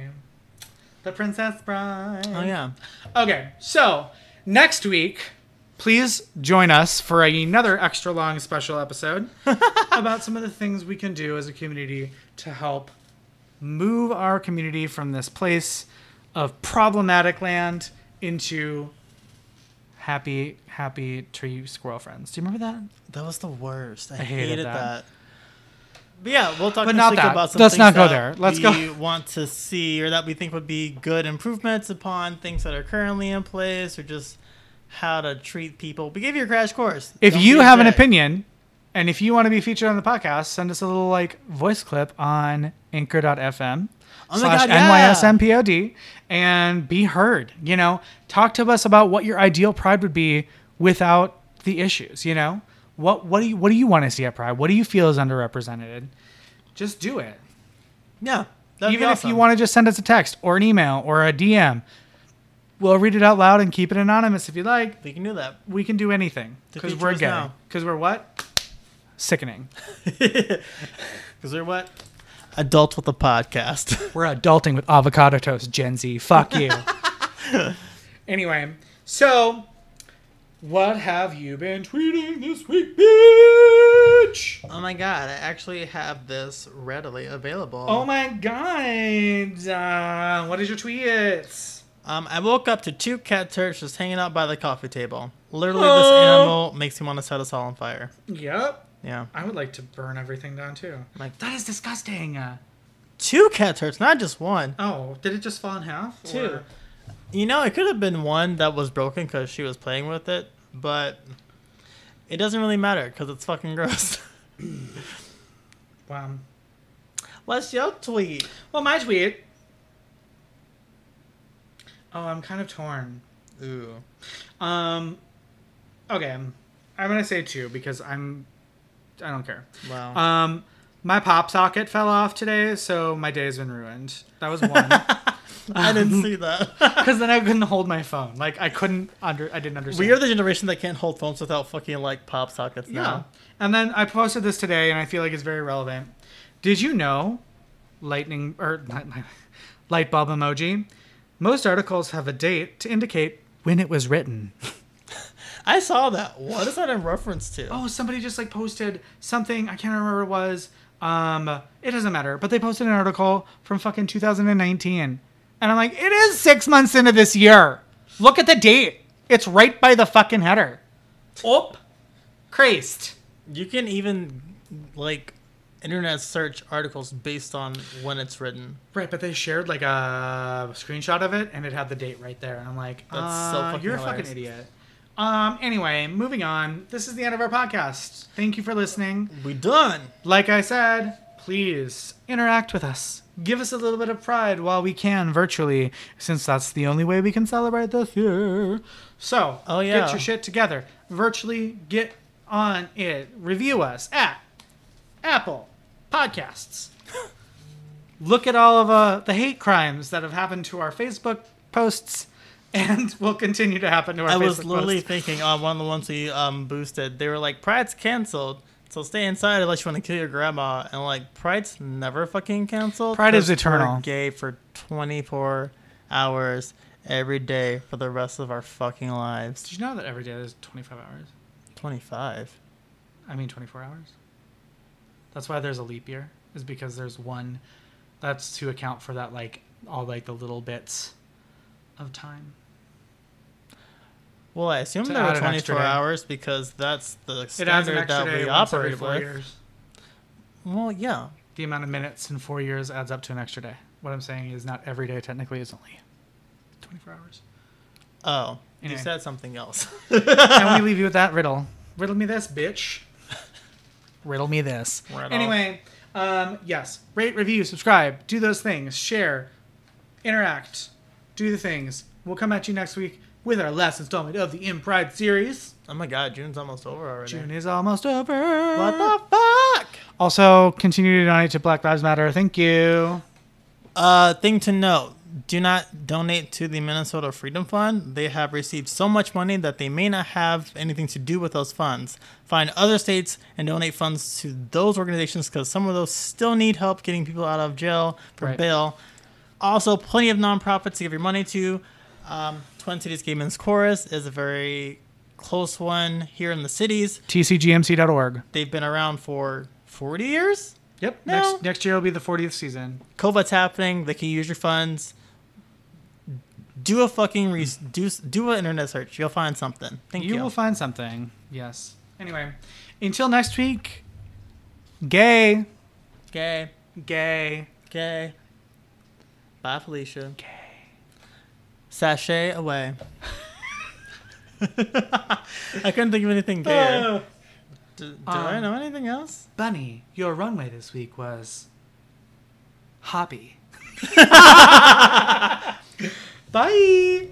The Princess Bride. Oh yeah. Okay, so next week, please join us for another extra long special episode about some of the things we can do as a community to help move our community from this place of problematic land into happy, happy tree squirrel friends. Do you remember that? That was the worst. I, hated hated, that. that. But yeah, we'll talk But next not week that. about some Let's things not go that there. Let's we go- want to see or that we think would be good improvements upon things that are currently in place or just how to treat people. We gave you a crash course. If Don't you have an opinion and if you want to be featured on the podcast, send us a little like voice clip on anchor.fm oh slash God, yeah. NYSMPOD and be heard. You know, talk to us about what your ideal pride would be without the issues, you know? What what do you what do you want to see at Pride? What do you feel is underrepresented? Just do it. Yeah. Even if you want to just send us a text or an email or a DM. We'll read it out loud and keep it anonymous if you like we can do that. we can do anything because we're gay. Because we're what? Sickening. Because we're what? Adults with a podcast. We're adulting with avocado toast, Gen Z. Fuck you. anyway, so what have you been tweeting this week, bitch? oh my god, I actually have this readily available. Oh my god. Uh, what is your tweets? Um, I woke up to two cat turds just hanging out by the coffee table. Literally, this Oh. animal makes me want to set us all on fire. Yep. Yeah. I would like to burn everything down too. Like- that is disgusting. Uh, Two cat turds, not just one. oh, did it just fall in half? Two. Or- You know, it could have been one that was broken because she was playing with it, but it doesn't really matter because it's fucking gross. Wow. What's your tweet? Well, my tweet. Oh, I'm kind of torn. Ooh. Um, okay, I'm gonna say two because I'm, I don't care. Wow. Um, my pop socket fell off today, so my day's been ruined. That was one. I didn't see that. Because then I couldn't hold my phone. Like I couldn't under, I didn't understand. we are the generation that can't hold phones without fucking like pop sockets yeah. now. And then I posted this today, and I feel like it's very relevant. Did you know, lightning or light bulb emoji? Most articles have a date to indicate when it was written. I saw that. What is that in reference to? oh, somebody just like posted something. I can't remember what it was. Um, it doesn't matter. But they posted an article from fucking 2019, and I'm like, it is six months into this year. Look at the date. It's right by the fucking header. Oh, Christ. You can even like internet search articles based on when it's written. Right, but they shared like a screenshot of it, and it had the date right there. And I'm like, That's so uh, fucking you're a fucking idiot. Um. Anyway, moving on. This is the end of our podcast. Thank you for listening. We done. Like I said, please interact with us. Give us a little bit of pride while we can virtually, since that's the only way we can celebrate this year. So, Oh, yeah. get your shit together. Virtually get on it. Review us at Apple Podcasts. Look at all of uh, the hate crimes that have happened to our Facebook posts and will continue to happen to our I Facebook was literally posts. thinking on one of the ones we um boosted. They were like, Pride's canceled. So stay inside unless you want to kill your grandma. And like, Pride's never fucking canceled. Pride is we're eternal. Gay for 24 hours every day for the rest of our fucking lives. Did you know that every day is 25 hours? 25. I mean 24 hours. That's why there's a leap year, is because there's one that's to account for that, like, all like the little bits of time. Well, I assume there were add an extra 24 hours because that's the standard that we operate with. years. Well, yeah. The amount of minutes in four years adds up to an extra day. What I'm saying is not every day technically is only 24 hours. Oh, you said something else. and we leave you with that riddle. Riddle me this, bitch. Riddle me this. Riddle. Anyway, um, yes, rate, review, subscribe, do those things, share, interact, do the things. We'll come at you next week with our last installment of the In Pride series. Oh my god, June's almost over already. June is almost over. What the fuck? Also, continue to donate to Black Lives Matter. Thank you. Uh, thing to note: Do not donate to the Minnesota Freedom Fund. They have received so much money that they may not have anything to do with those funds. Find other states and donate funds to those organizations because some of those still need help getting people out of jail for Right. bail. Also, plenty of nonprofits to give your money to. Um, Twin Cities Gay Men's Chorus is a very close one here in the cities. TCGMC.org. They've been around for 40 years. Yep. No. Next, next year will be the 40th season. COVID's happening. They can use your funds. Do a fucking re- do do an internet search. You'll find something. Thank you. You will find something. Yes. Anyway, until next week, gay, gay, gay. gay. Bye, Felicia. Gay. Sashay away. I couldn't think of anything gay. Do, do I um, know anything else? Bunny, your runway this week was hoppy. Bye.